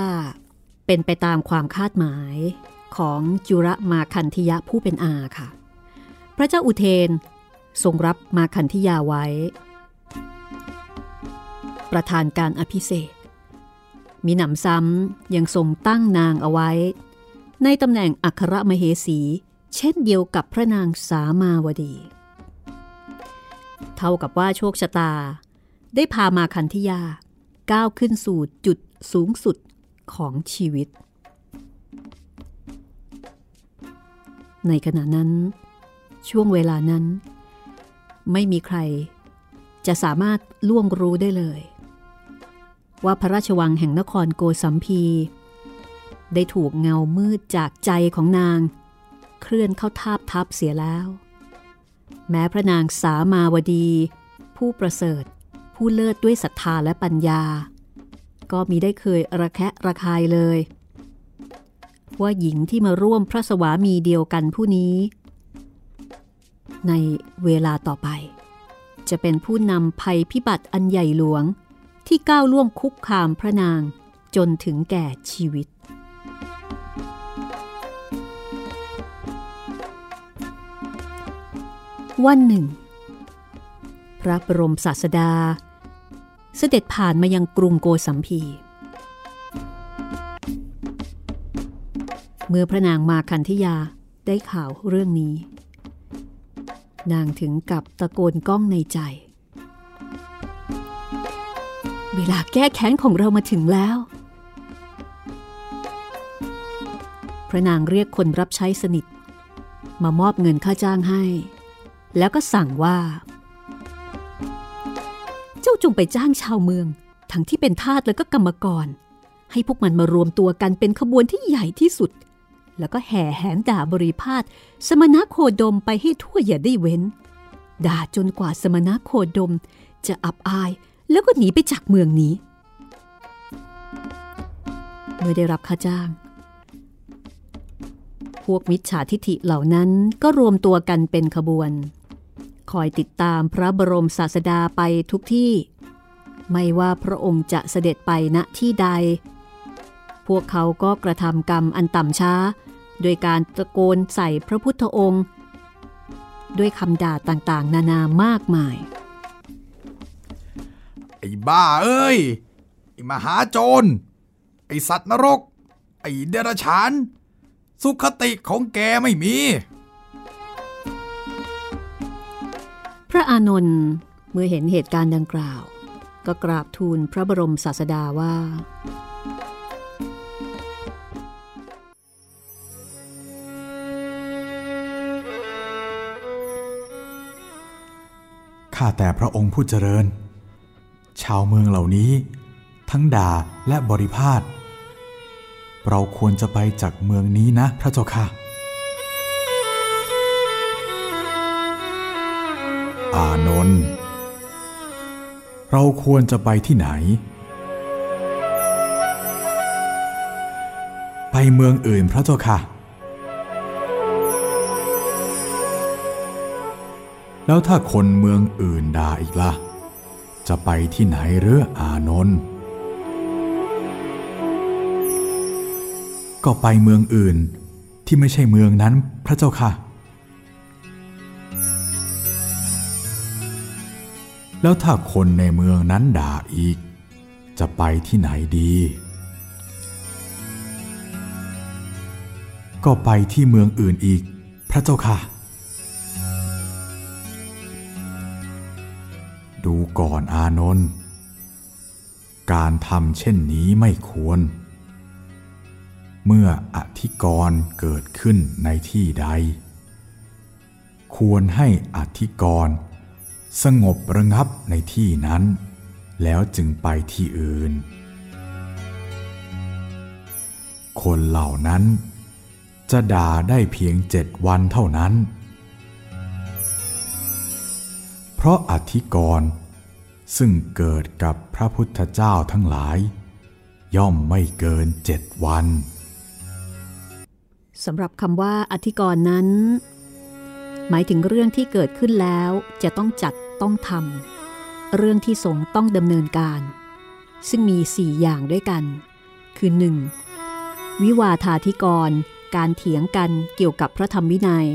เป็นไปตามความคาดหมายของจุระมาคันธิยะผู้เป็นอาค่ะ พระเจ้าอุเทนทรงรับมาคันธิยาไว้ ประธานการอภิเษกมีหนำซ้ำยังทรงตั้งนางเอาไว้ ในตำแหน่งอัครมเหสี เช่นเดียวกับพระนางสามาวดี เท่ากับว่าโชคชะตา ได้พามาคันธยาก้าวขึ้นสู่จุดสูงสุดของชีวิต ในขณะนั้น ช่วงเวลานั้น ไม่มีใคร จะสามารถล่วงรู้ได้เลย ว่าพระราชวังแห่งนครโกสัมพี ได้ถูกเงามืดจากใจของนาง เคลื่อนเข้าทาบทับเสียแล้ว แม้พระนางสามาวดี ผู้ประเสริฐ ผู้เลิศด้วยศรัทธาและปัญญา ก็มีได้เคยระแคะระคายเลย ว่าหญิงที่มาร่วมพระสวามีเดียวกันผู้นี้ ในเวลาต่อไป จะเป็นผู้นำภัยพิบัติอันใหญ่หลวงที่ก้าวล่วงคุกคามพระนางจนถึงแก่ชีวิต วันหนึ่ง พระบรมศาสดา เสด็จผ่านมายังกรุงโกสัมพี เมื่อพระนางมาคันธยาได้ข่าวเรื่องนี้ นางถึงกับตะโกนก้องในใจ เวลาแก้แค้นของเรามาถึงแล้ว พระนางเรียกคนรับใช้สนิท มามอบเงินค่าจ้างให้ แล้วก็สั่งว่า เจ้าจงไปจ้างชาวเมือง ทั้งที่เป็นทาสแล้วก็กรรมกร ให้พวกมันมารวมตัวกันเป็นขบวนที่ใหญ่ที่สุด แล้วก็แห่แหนด่าบริพาทสมณะโคดมไปให้ทั่วอย่าได้เว้น ด่าจนกว่าสมณะโคดม จะอับอายแล้วก็หนีไปจากเมืองนี้ เมื่อได้รับค่าจ้าง พวกมิจฉาทิฐิเหล่านั้นก็รวมตัวกันเป็นขบวน คอยติดตามพระบรมศาสดาไปทุกที่ ไม่ว่าพระองค์จะเสด็จไปณที่ใด พวกเขาก็กระทำกรรมอันต่ำช้า โดยการตะโกนใส่พระพุทธองค์ ด้วยคำด่าต่างๆ นานามากมาย ไอ้บ้าเอ้ย ไอ้มหาโจร ไอ้สัตว์นรก ไอ้เดรัจฉาน สุขติของแกไม่มี ระอานนท์เมื่อเห็นเหตุการณ์ดังกล่าว ก็กราบทูลพระบรมศาสดาว่า ข้าแต่พระองค์ผู้เจริญ ชาวเมืองเหล่านี้ ทั้งด่าและบริพาทเราควรจะไปจากเมืองนี้นะพระเจ้าค่ะ อานนท์เราควรจะไปที่ไหน ไปเมืองอื่นพระเจ้าค่ะ แล้วถ้าคนเมืองอื่นด่าอีกละ่ะ จะไปที่ไหนเรืออานนท์ก็ไปเมืองอื่นที่ไม่ใช่เมืองนั้นพระเจ้าค่ะ แล้วถ้าคนในเมืองนั้นด่าอีก จะไปที่ไหนดี ก็ไปที่เมืองอื่นอีก พระเจ้าค่ะ ดูก่อนอานนท์การทำเช่นนี้ไม่ควร เมื่ออธิกรณ์เกิดขึ้นในที่ใด ควรให้อธิกรณ์ สงบระงับในที่นั้น แล้วจึงไปที่อื่น คนเหล่านั้น จะด่าได้เพียงเจ็ดวันเท่านั้น เพราะอธิกรณ์ซึ่งเกิดกับพระพุทธเจ้าทั้งหลาย ย่อมไม่เกินเจ็ดวันสำหรับคำว่าอธิกรณ์นั้น หมายถึงเรื่องที่เกิดขึ้นแล้วจะต้องจัด ต้องทำเรื่องที่สงต้องดำเนินการ ซึ่งมีสี่อย่างด้วยกัน คือ 1. วิวาทาธิกร การเถียงกันเกี่ยวกับพระธรรมวินัย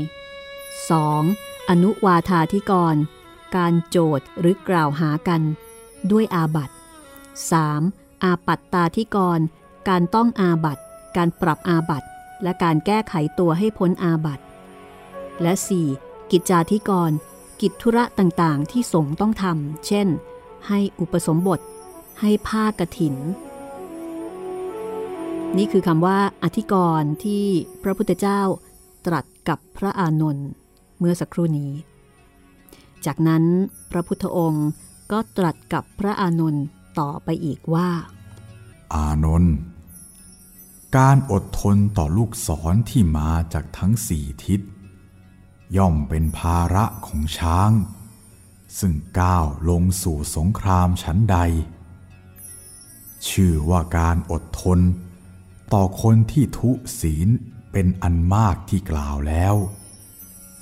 2. อนุวาธาธิกร การโจทย์หรือกล่าวหากัน ด้วยอาบัต 3. อาปัตตาธิกร การต้องอาบัตการปรับอาบัตและการแก้ไขตัวให้พ้นอาบัตและ 4. กิจจาธิกร กิจธุระต่างๆ ที่สงต้องทำ เช่น ให้อุปสมบท ให้ผ้ากระถิน นี่คือคำว่าอธิกรณ์ที่พระพุทธเจ้าตรัสกับพระอานนท์เมื่อสักครู่นี้ จากนั้นพระพุทธองค์ก็ตรัสกับพระอานนท์ต่อไปอีกว่า อานนท์การอดทนต่อลูกศรที่มาจากทั้งสี่ทิศ ย่อมเป็นภาระของช้าง ซึ่งก้าวลงสู่สงครามชั้นใด ชื่อว่าการอดทน ต่อคนที่ทุศีลเป็นอันมากที่กล่าวแล้ว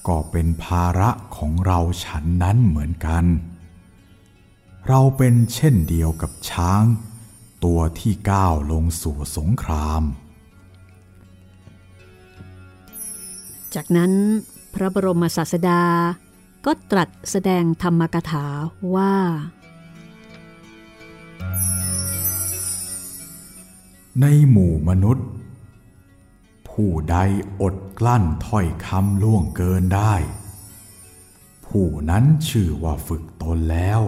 ก็เป็นภาระของเราฉันนั้นเหมือนกัน เราเป็นเช่นเดียวกับช้าง ตัวที่ก้าวลงสู่สงคราม จากนั้น พระบรมศาสดา ก็ตรัสแสดงธรรมกถาว่า ในหมู่มนุษย์ ผู้ใดอดกลั้นถ้อยคำล่วงเกินได้ ผู้นั้นชื่อว่าฝึกตนแล้ว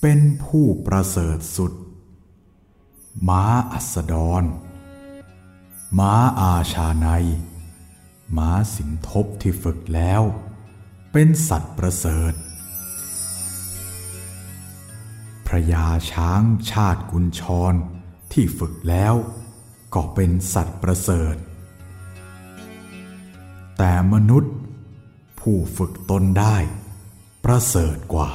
เป็นผู้ประเสริฐสุด ม้าอัสดร ม้าอาชาใน ม้าสินทบที่ฝึกแล้ว เป็นสัตว์ประเสริฐ พระยาช้างชาติกุญชรที่ฝึกแล้ว ก็เป็นสัตว์ประเสริฐ แต่มนุษย์ผู้ฝึกตนได้ ประเสริฐกว่า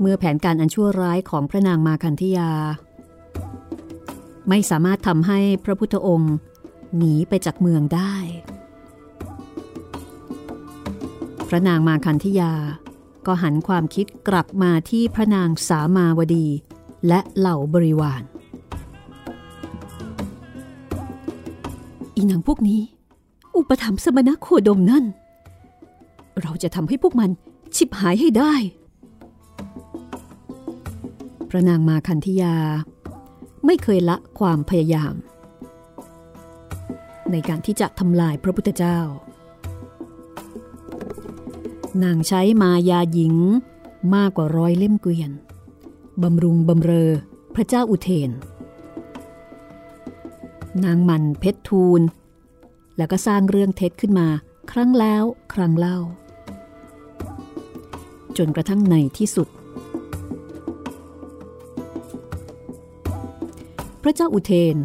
เมื่อแผนการอันชั่วร้ายของพระนางมาคันธยา ไม่สามารถทำให้พระพุทธองค์หนีไปจากเมืองได้ พระนางมาคันธยาก็หันความคิดกลับมาที่พระนางสามาวดี และเหล่าบริวาร อีนางพวกนี้ อุปถัมภ์สมณโคดมนั่น เราจะทำให้พวกมันชิบหายให้ได้ พระนางมาคันธยา ไม่เคยละความพยายาม ในการที่จะทำลายพระพุทธเจ้า นางใช้มายาหญิงมากกว่าร้อยเล่มเกวียนบำรุงบำเรอพระเจ้าอุเทน นางมันเพชรทูล แล้วก็สร้างเรื่องเท็จขึ้นมา ครั้งแล้วครั้งเล่า จนกระทั่งในที่สุด พระเจ้าอุเทน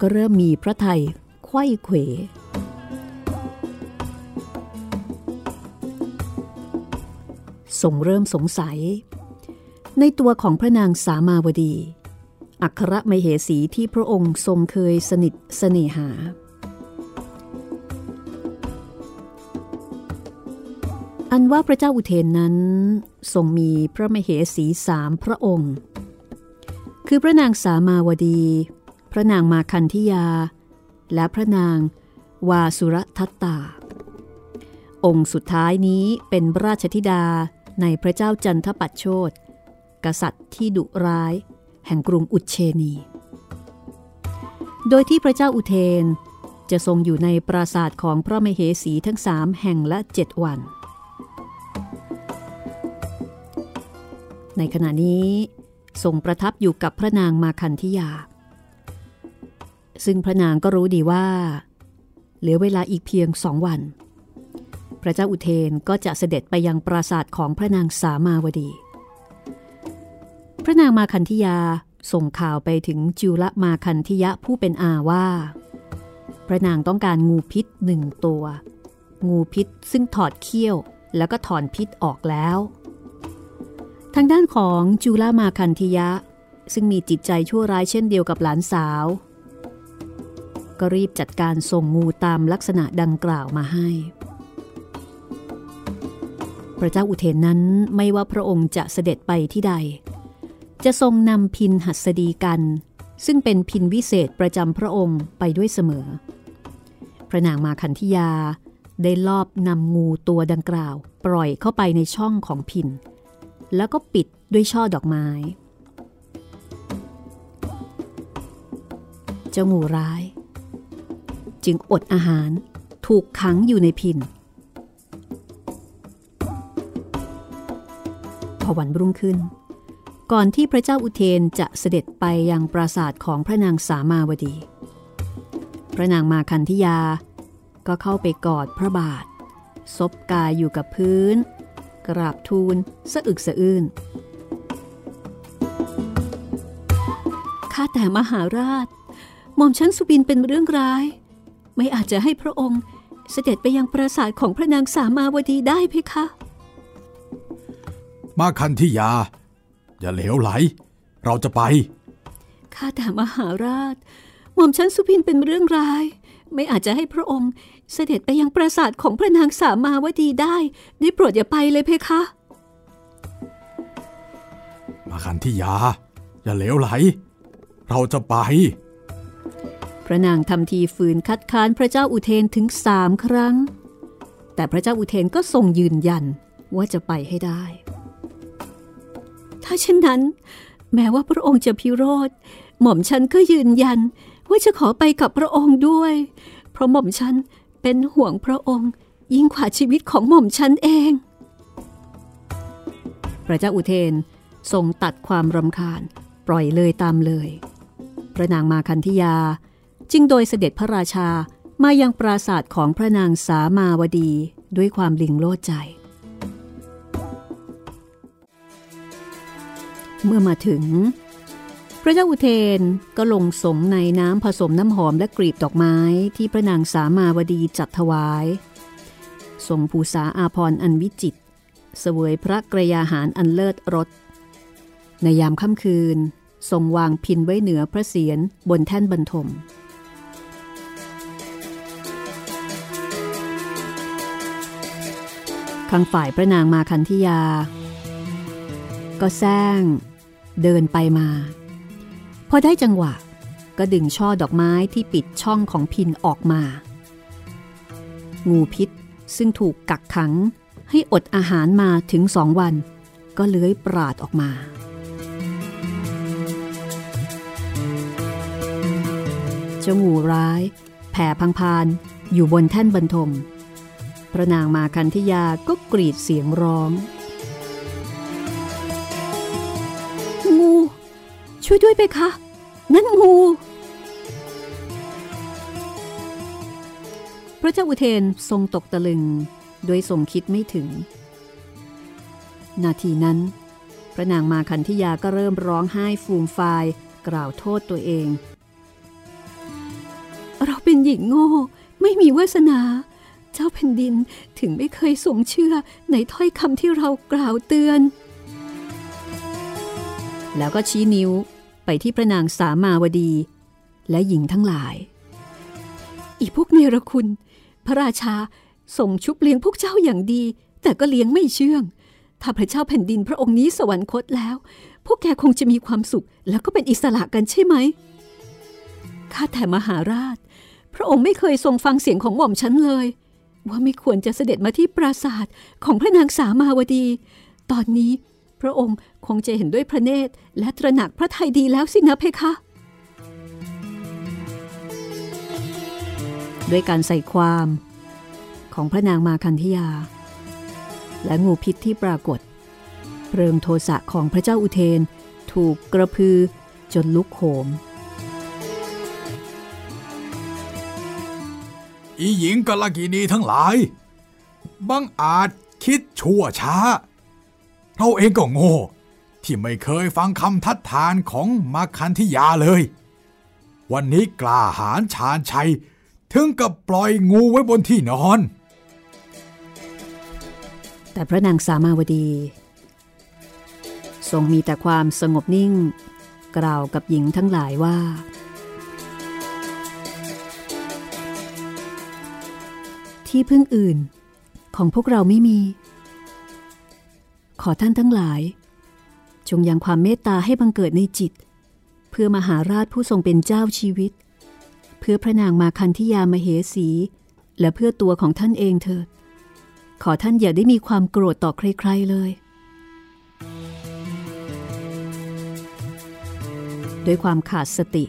ก็เริ่มมีพระไทยไข้เขวทรงเริ่มสงสัย ในตัวของพระนางสามาวดี อัครมเหสีที่พระองค์ทรงเคยสนิทเสน่หา อันว่าพระเจ้าอุเทนนั้นทรงมีพระมเหสีสามพระองค์ คือพระนางสามาวดี พระนางมาคันธิยา และพระนางวาสุรทัตตา องค์สุดท้ายนี้เป็นราชธิดาในพระเจ้าจันทปัตโชตกษัตริย์ที่ดุร้าย แห่งกรุงอุเชนี โดยที่พระเจ้าอุเทนจะทรงอยู่ในปราสาทของพระมเหสีทั้งสามแห่งละเจ็ดวัน ในขณะนี้ ทรงประทับอยู่กับพระนางมาคันธิยา ซึ่งพระนางก็รู้ดีว่า เหลือเวลาอีกเพียงสองวัน พระเจ้าอุเทนก็จะเสด็จไปยังปราสาทของพระนางสามาวดี พระนางมาคันธิยาส่งข่าวไปถึงจุลมาคันธิยะผู้เป็นอาว่า พระนางต้องการงูพิษหนึ่งตัว งูพิษซึ่งถอดเขี้ยวแล้วก็ถอนพิษออกแล้ว ทางด้านของจุลมาคันธิยะ ซึ่งมีจิตใจชั่วร้ายเช่นเดียวกับหลานสาว ก็รีบจัดการส่งงูตามลักษณะดังกล่าวมาให้ พระเจ้าอุเทนนั้นไม่ว่าพระองค์จะเสด็จไปที่ใด จะทรงนำพินหัสดีกัน ซึ่งเป็นพินวิเศษประจำพระองค์ไปด้วยเสมอ พระนางมาคันธิยาได้ลอบนำงูตัวดังกล่าว ปล่อยเข้าไปในช่องของพิน แล้วก็ปิดด้วยช่อดอกไม้ เจ้างูร้าย จึงอดอาหารถูกขังอยู่ในพิน พอวันรุ่งขึ้น ก่อนที่พระเจ้าอุเทนจะเสด็จไปยังปราสาทของพระนางสามาวดี พระนางมาคันธยา ก็เข้าไปกอดพระบาท ซบกายอยู่กับพื้น กราบทูลสะอึกสะอื้นข้าแต่มหาราช หม่อมชั้นสุบินเป็นเรื่องร้าย ไม่อาจจะให้พระองค์เสด็จไปยังปราสาทของพระนางสามาวดีได้เพคะ มาคันธิยา อย่าเหลวไหล เราจะไป ข้าแต่มหาราช หม่อมชั้นสุบินเป็นเรื่องร้าย ไม่อาจจะให้พระองค์ เสด็จไปยังปราสาทของพระนางสามาวดีได้ ได้โปรดอย่าไปเลยเพคะ มาคันธิยา อย่าเหลวไหล เราจะไป พระนางทำทีฝืนคัดค้านพระเจ้าอุเทนถึงสามครั้ง แต่พระเจ้าอุเทนก็ทรงยืนยันว่าจะไปให้ได้ ถ้าเช่นนั้น แม้ว่าพระองค์จะพิโรธ หม่อมฉันก็ยืนยันว่าจะขอไปกับพระองค์ด้วย เพราะหม่อมฉัน เป็นห่วงพระองค์ยิ่งกว่าชีวิตของหม่อมฉันเอง พระเจ้าอุเทนทรงตัดความรำคาญปล่อยเลยตามเลย พระนางมาคันธยาจึงโดยเสด็จพระราชามายังปราสาทของพระนางสามาวดีด้วยความลิงโลดใจ เมื่อมาถึง ระเจ้าอุเทนก็ลงสมในน้ำผสมน้ำหอมและกลีบดอกไม้ที่พระนางสามาวดีจัดถวาย ทรงภูษาอาพรอันวิจิตเสวยพระกรยาหารอันเลิศรส ในยามค่ำคืน ทรงวางพินไว้เหนือพระเศียรบนแท่นบรรทมข้างฝ่ายพระนางมาคันธิยา ก็แซงเดินไปมา อได้จังหวะ ก็ดึงช่อดอกไม้ที่ปิดช่องของพินออกมา งูพิษซึ่งถูกกักขังให้อดอาหารมาถึงสองวัน ก็เลื้อยปราดออกมา เจ้างูร้าย แผ่พังพานอยู่บนแท่นบรรทม พระนางมาคันธิยาก็กรีดเสียงร้อง งู ช่วยด้วยไปคะ นั่นงู พระเจ้าอุเทนทรงตกตะลึง โดยทรงคิดไม่ถึง นาทีนั้น พระนางมาคันธิยาก็เริ่มร้องไห้ฟูมฟายกล่าวโทษตัวเอง เราเป็นหญิงโง่ ไม่มีวาสนา เจ้าแผ่นดินถึงไม่เคยทรงเชื่อในถ้อยคำที่เรากล่าวเตือน แล้วก็ชี้นิ้ว ไปที่พระนางสามาวดี และหญิงทั้งหลาย อีพวกเนรคุณ พระราชาส่งชุบเลี้ยงพวกเจ้าอย่างดี แต่ก็เลี้ยงไม่เชื่อง ถ้าพระเจ้าแผ่นดินพระองค์นี้สวรรคตแล้ว พวกแกคงจะมีความสุข แล้วก็เป็นอิสระกันใช่ไหมข้าแต่มหาราช พระองค์ไม่เคยทรงฟังเสียงของหม่อมฉันเลย ว่าไม่ควรจะเสด็จมาที่ปราสาทของพระนางสามาวดี ตอนนี้ พระองค์คงจะเห็นด้วยพระเนตร และตระหนักพระทัยดีแล้วสินะเพคะ ด้วยการใส่ความของพระนางมาคันธยา และงูพิษที่ปรากฏ เพลิงโทสะของพระเจ้าอุเทนถูกกระพือจนลุกโหม อีหญิงกะละกินีทั้งหลายบังอาจคิดชั่วช้า เราเองก็โง่ ที่ไม่เคยฟังคำทัดทานของมาคันธิยาเลย วันนี้กล้าหาญชาญชัย ถึงกับปล่อยงูไว้บนที่นอน แต่พระนางสามาวดี ทรงมีแต่ความสงบนิ่ง กล่าวกับหญิงทั้งหลายว่า ที่พึ่งอื่นของพวกเราไม่มี ขอท่านทั้งหลาย จงยังความเมตตาให้บังเกิดในจิต เพื่อมหาราชผู้ทรงเป็นเจ้าชีวิต เพื่อพระนางมาคันธิยามเหสี และเพื่อตัวของท่านเองเถิด ขอท่านอย่าได้มีความโกรธต่อใครๆเลย ด้วยความขาดสติ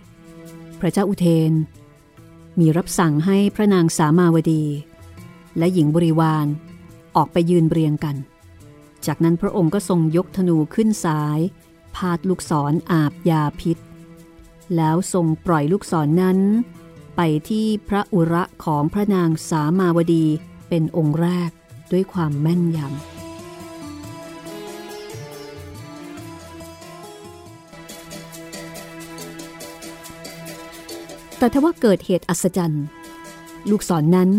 พระเจ้าอุเทน มีรับสั่งให้พระนางสามาวดี และหญิงบริวารออกไปยืนเรียงกัน จากนั้นพระองค์ก็ทรงยกธนูขึ้นสาย พาดลูกศรออาบยาพิษ แล้วทรงปล่อยลูกศรนนั้น ไปที่พระอุระของพระนางสามาวดีเป็นองค์แรกด้วยความแม่นยำแต่ถ้าว่าเกิดเหตุอัศจรรย์ ลูกศรนนั้น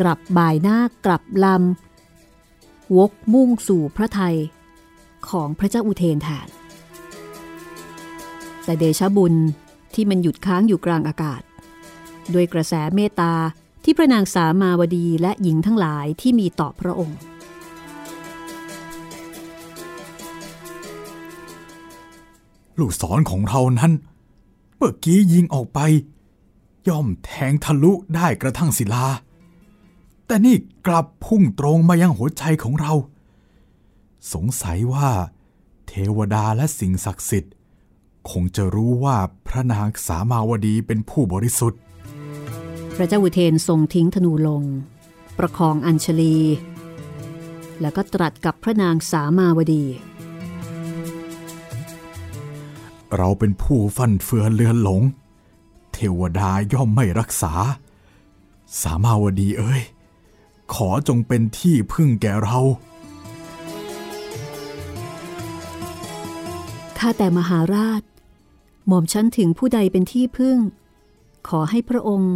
กลับบ่ายหน้ากลับลำ วกมุ่งสู่พระไทยของพระเจ้าอุเทนแทน แต่เดชะบุญที่มันหยุดค้างอยู่กลางอากาศ ด้วยกระแสเมตตาที่พระนางสามาวดีและหญิงทั้งหลายที่มีต่อพระองค์ ลูกศรของเรานั้น เมื่อกี้ยิงออกไป ย่อมแทงทะลุได้กระทั่งศิลา แต่นี่กลับพุ่งตรงมายังหัวใจของเรา สงสัยว่า เทวดาและสิ่งศักดิ์สิทธิ์ คงจะรู้ว่าพระนางสามาวดีเป็นผู้บริสุทธิ์ พระเจ้าอุเทนทรงทิ้งธนูลง ประคองอัญชลี แล้วก็ตรัสกับพระนางสามาวดี เราเป็นผู้ฟันเฟือนเลือนหลง เทวดาย่อมไม่รักษา สามาวดีเอ้ย ขอจงเป็นที่พึ่งแก่เรา ข้าแต่มหาราช หม่อมฉันถึงผู้ใดเป็นที่พึ่ง ขอให้พระองค์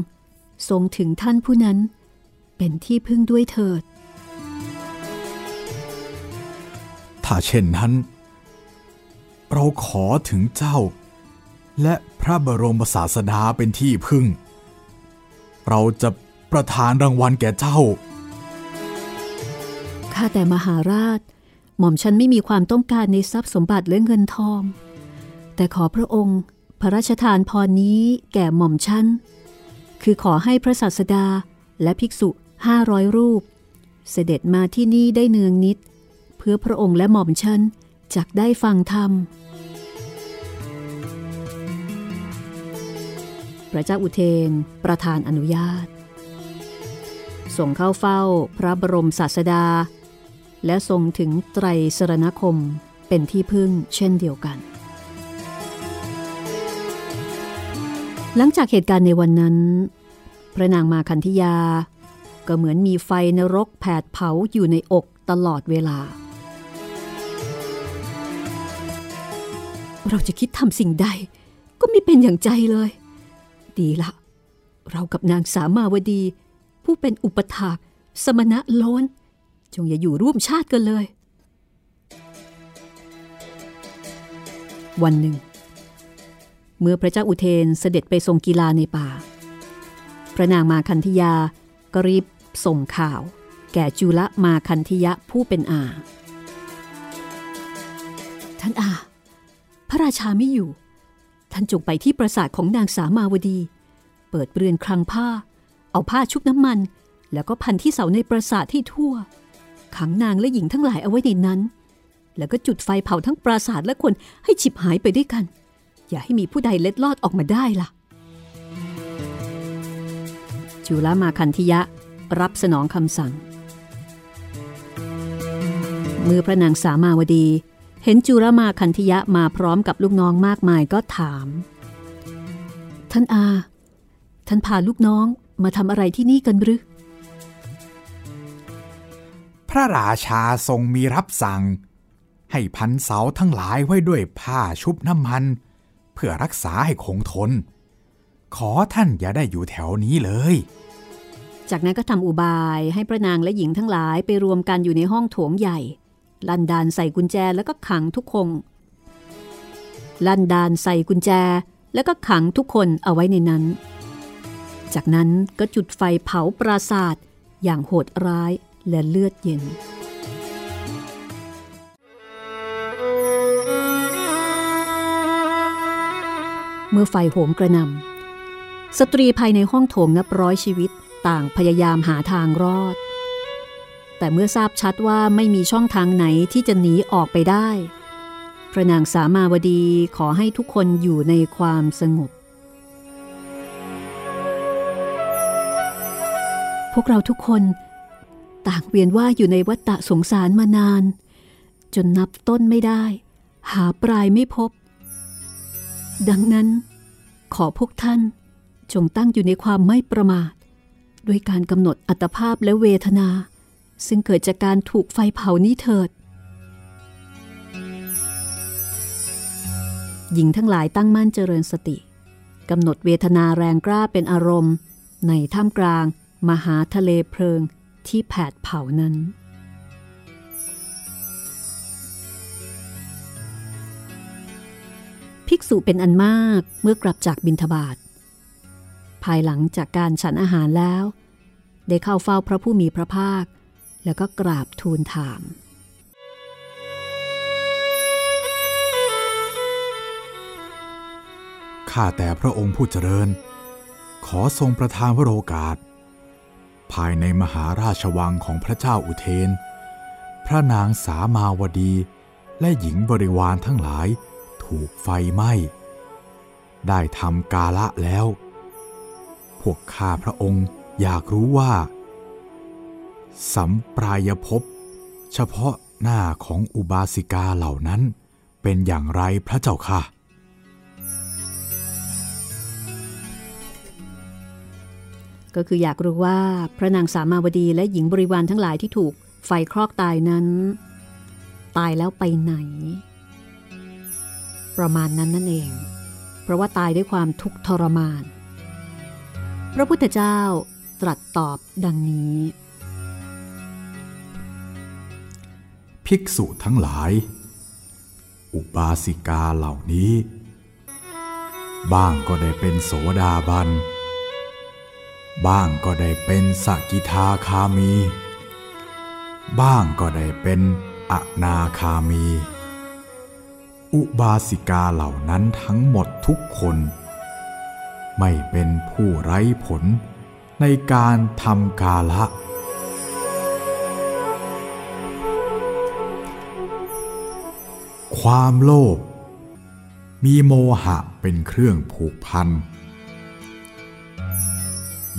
ทรงถึงท่านผู้นั้นเป็นที่พึ่งด้วยเถิด ถ้าเช่นนั้น เราขอถึงเจ้า และพระบรมศาสดาเป็นที่พึ่ง เราจะประทานรางวัลแก่เจ้า ข้าแต่มหาราช หม่อมฉันไม่มีความต้องการในทรัพย์สมบัติและเงินทอง แต่ขอพระองค์ พระราชทานพรนี้แก่หม่อมฉัน คือขอให้พระศาสดาและภิกษุห้าร้อยรูป เสด็จมาที่นี่ได้เนืองนิด เพื่อพระองค์และหม่อมฉันจักได้ฟังธรรม พระเจ้าอุเทนประธานอนุญาตส่งเข้าเฝ้าพระบรมศาสดา และทรงถึงไตรสรณคมเป็นที่พึ่งเช่นเดียวกัน หลังจากเหตุการณ์ในวันนั้น พระนางมาคันธยา ก็เหมือนมีไฟนรกแผดเผาอยู่ในอกตลอดเวลา เราจะคิดทำสิ่งใด ก็ไม่เป็นอย่างใจเลย ดีละ เรากับนางสามาวดี ผู้เป็นอุปถากสมณะโลน จงอย่าอยู่ร่วมชาติกันเลย วันหนึ่ง เมื่อพระเจ้าอุเทนเสด็จไปทรงกีฬาในป่า พระนางมาคันธยาก็รีบส่งข่าว แก่จุลมาคันธยะผู้เป็นอา ท่านอา พระราชาไม่อยู่ ท่านจงไปที่ปราสาทของนางสามาวดี เปิดเรือนคลังผ้า เอาผ้าชุบน้ำมันแล้วก็พันที่เสาในปราสาทที่ทั่ว ขังนางและหญิงทั้งหลายเอาไว้ในนั้น แล้วก็จุดไฟเผาทั้งปราสาทและคนให้ฉิบหายไปด้วยกัน อย่าให้มีผู้ใดเล็ดลอดออกมาได้ล่ะ จุลมาคันธิยะรับสนองคำสั่ง เมื่อพระนางสามาวดีเห็นจุลมาคันธิยะมาพร้อมกับลูกน้องมากมายก็ถาม ท่านอา ท่านพาลูกน้องมาทำอะไรที่นี่กันหรือ พระราชาทรงมีรับสั่ง ให้พันเสาทั้งหลายไว้ด้วยผ้าชุบน้ำมัน เพื่อรักษาให้คงทน ขอท่านอย่าได้อยู่แถวนี้เลย จากนั้นก็ทำอุบายให้พระนางและหญิงทั้งหลายไปรวมกันอยู่ในห้องโถงใหญ่ ลันดานใส่กุญแจแล้วก็ขังทุกคนลันดานใส่กุญแจแล้วก็ขังทุกคนเอาไว้ในนั้น จากนั้นก็จุดไฟเผาปราสาทอย่างโหดร้าย และเลือดเย็นเมื่อไฟโหมกระนำสตรีภายในห้องโถงนับร้อยชีวิตต่างพยายามหาทางรอด แต่เมื่อทราบชัดว่าไม่มีช่องทางไหนที่จะหนีออกไปได้ พระนางสามาวดีขอให้ทุกคนอยู่ในความสงบ พวกเราทุกคน ต่างเวียนว่าอยู่ในวัฏฏะสงสารมานาน จนนับต้นไม่ได้ หาปลายไม่พบ ดังนั้น ขอพวกท่านจงตั้งอยู่ในความไม่ประมาทด้วยการกำหนดอัตภาพและเวทนา ซึ่งเกิดจากการถูกไฟเผานี้เถิด หญิงทั้งหลายตั้งมั่นเจริญสติกำหนดเวทนาแรงกล้าเป็นอารมณ์ ในท่ามกลาง มหาทะเลเพลิง ที่แผดเผานั้น ภิกษุเป็นอันมากเมื่อกลับจากบินทบาท ภายหลังจากการฉันอาหารแล้ว ได้เข้าเฝ้าพระผู้มีพระภาค แล้วก็กราบทูลถาม ข้าแต่พระองค์ผู้เจริญ ขอทรงประทานวโรกาส ภายในมหาราชวังของพระเจ้าอุเทน พระนางสามาวดี และหญิงบริวารทั้งหลายถูกไฟไหม้ ได้ทำกาละแล้ว พวกข้าพระองค์อยากรู้ว่า สัมปรายภพเฉพาะหน้าของอุบาสิกาเหล่านั้นเป็นอย่างไรพระเจ้าค่ะ ก็คืออยากรู้ว่าพระนางสามาวดีและหญิงบริวารทั้งหลายที่ถูกไฟคลอกตายนั้น ตายแล้วไปไหน ประมาณนั้นนั่นเอง เพราะว่าตายด้วยความทุกข์ทรมาน พระพุทธเจ้าตรัสตอบดังนี้ ภิกษุทั้งหลาย อุบาสิกาเหล่านี้ บ้างก็ได้เป็นโสดาบัน บ้างก็ได้เป็นสกิทาคามี บ้างก็ได้เป็นอนาคามี อุบาสิกาเหล่านั้นทั้งหมดทุกคน ไม่เป็นผู้ไร้ผลในการทำกาละ ความโลภมีโมหะเป็นเครื่องผูกพัน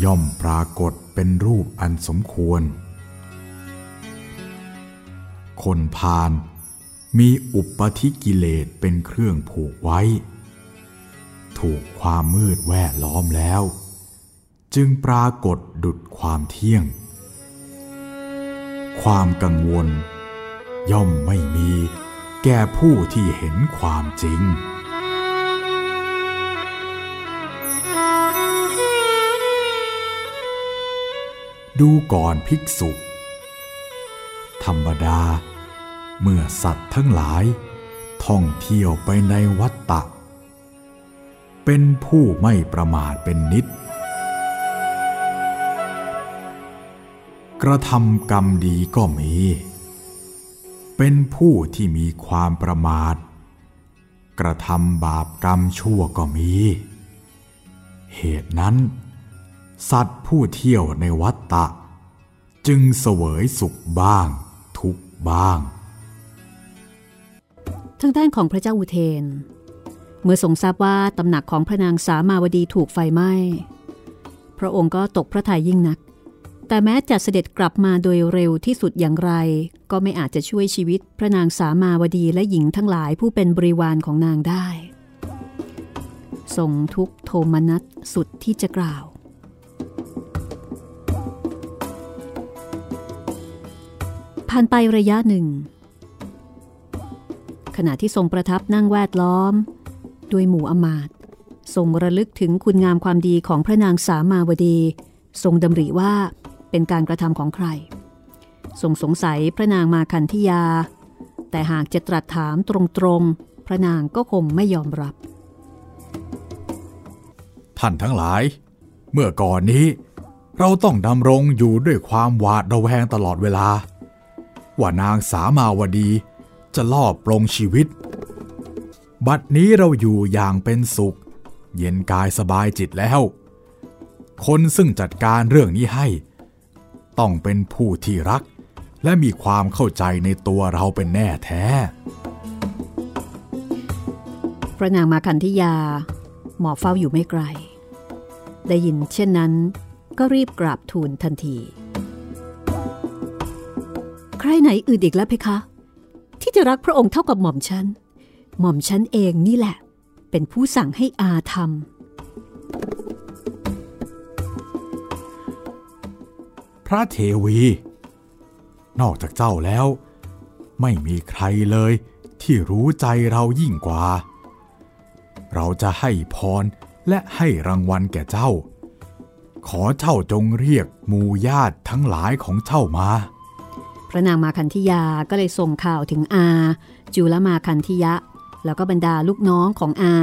ย่อมปรากฏเป็นรูปอันสมควร คนพาลมีอุปธิกิเลสเป็นเครื่องผูกไว้ ถูกความมืดแวดล้อมแล้ว จึงปรากฏดุดความเที่ยง ความกังวลย่อมไม่มีแก่ผู้ที่เห็นความจริง ดูก่อนภิกษุ ธรรมดา เมื่อสัตว์ทั้งหลาย ท่องเที่ยวไปในวัฏฏะเป็นผู้ไม่ประมาทเป็นนิด กระทำกรรมดีก็มี เป็นผู้ที่มีความประมาท กระทำบาปกรรมชั่วก็มี เหตุนั้น สัตว์ผู้เที่ยวในวัฏฏะจึงเสวยสุขบ้าง ทุกบ้าง ทางด้านของพระเจ้าอุเทน เมื่อทรงทราบว่าตำหนักของพระนางสามาวดีถูกไฟไหม้ พระองค์ก็ตกพระทัยยิ่งนัก แต่แม้จะเสด็จกลับมาโดยเร็วที่สุดอย่างไร ก็ไม่อาจจะช่วยชีวิตพระนางสามาวดีและหญิงทั้งหลายผู้เป็นบริวารของนางได้ทรงทุกโทมนัสสุดที่จะกล่าว ผ่านไประยะหนึ่ง ขณะที่ทรงประทับนั่งแวดล้อม ด้วยหมู่อมาตทรงระลึกถึงคุณงามความดีของพระนางสามาวดี ทรงดำริว่าเป็นการกระทำของใคร ทรงสงสัยพระนางมาคันธิยา แต่หากจะตรัสถามตรงๆ พระนางก็คงไม่ยอมรับ ท่านทั้งหลาย เมื่อก่อนนี้ เราต้องดำรงอยู่ด้วยความหวาดระแวงตลอดเวลา ว่านางสามาวดี จะลอบปลงชีวิต บัดนี้เราอยู่อย่างเป็นสุข เย็นกายสบายจิตแล้ว คนซึ่งจัดการเรื่องนี้ให้ ต้องเป็นผู้ที่รัก และมีความเข้าใจในตัวเราเป็นแน่แท้ พระนางมาคันธิยา หมอเฝ้าอยู่ไม่ไกล ได้ยินเช่นนั้นก็รีบกราบทูลทันที ใครไหนอื่นอีกแล้วเพคะ ที่จะรักพระองค์เท่ากับหม่อมฉัน หม่อมฉันเองนี่แหละ เป็นผู้สั่งให้อาทำพระเทวี นอกจากเจ้าแล้ว ไม่มีใครเลยที่รู้ใจเรายิ่งกว่า เราจะให้พรและให้รางวัลแก่เจ้า ขอเจ้าจงเรียกหมู่ญาติทั้งหลายของเจ้ามา พระนางมาคันธิยาก็เลยส่งข่าวถึงอา จุลมาคันธิยะ แล้วก็บรรดาลูกน้องของอา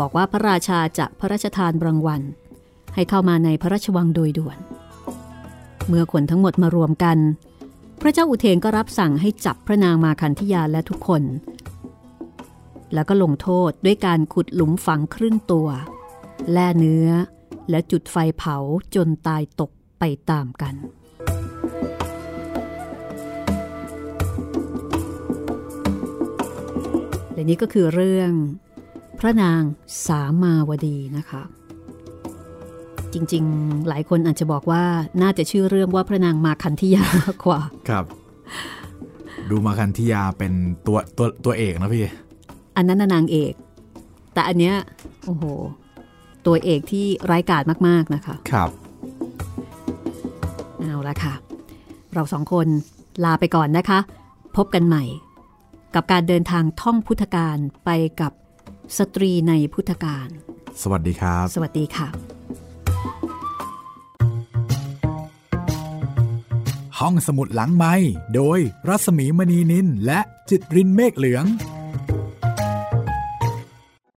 บอกว่าพระราชาจะพระราชทานรางวัล ให้เข้ามาในพระราชวังโดยด่วน เมื่อคนทั้งหมดมารวมกัน พระเจ้าอุเทนก็รับสั่งให้จับพระนางมาคันธิยาและทุกคน แล้วก็ลงโทษด้วยการขุดหลุมฝังครึ่งตัว แล่เนื้อและจุดไฟเผาจนตายตกไปตามกัน และนี่ก็คือเรื่องพระนางสามาวดีนะคะ จริงๆ หลายคนอาจจะบอกว่าน่าจะชื่อเรื่องว่าพระนางมาคันธิยามากกว่า ครับ ดูมาคันธิยาเป็นตัวตัวตัวเอกนะพี่ อันนั้นน่ะนางเอก แต่อันเนี้ยโอ้โห ตัวเอกที่ร้ายกาจมากๆนะคะ ครับ เอาละค่ะ เราสองคนลาไปก่อนนะคะ พบกันใหม่ กับการเดินทางท่องพุทธการไปกับสตรีในพุทธการ สวัสดีครับ สวัสดีค่ะ ห้องสมุดหลังไม้โดยรัสมีมณีนินและจิตรินเมฆเหลือง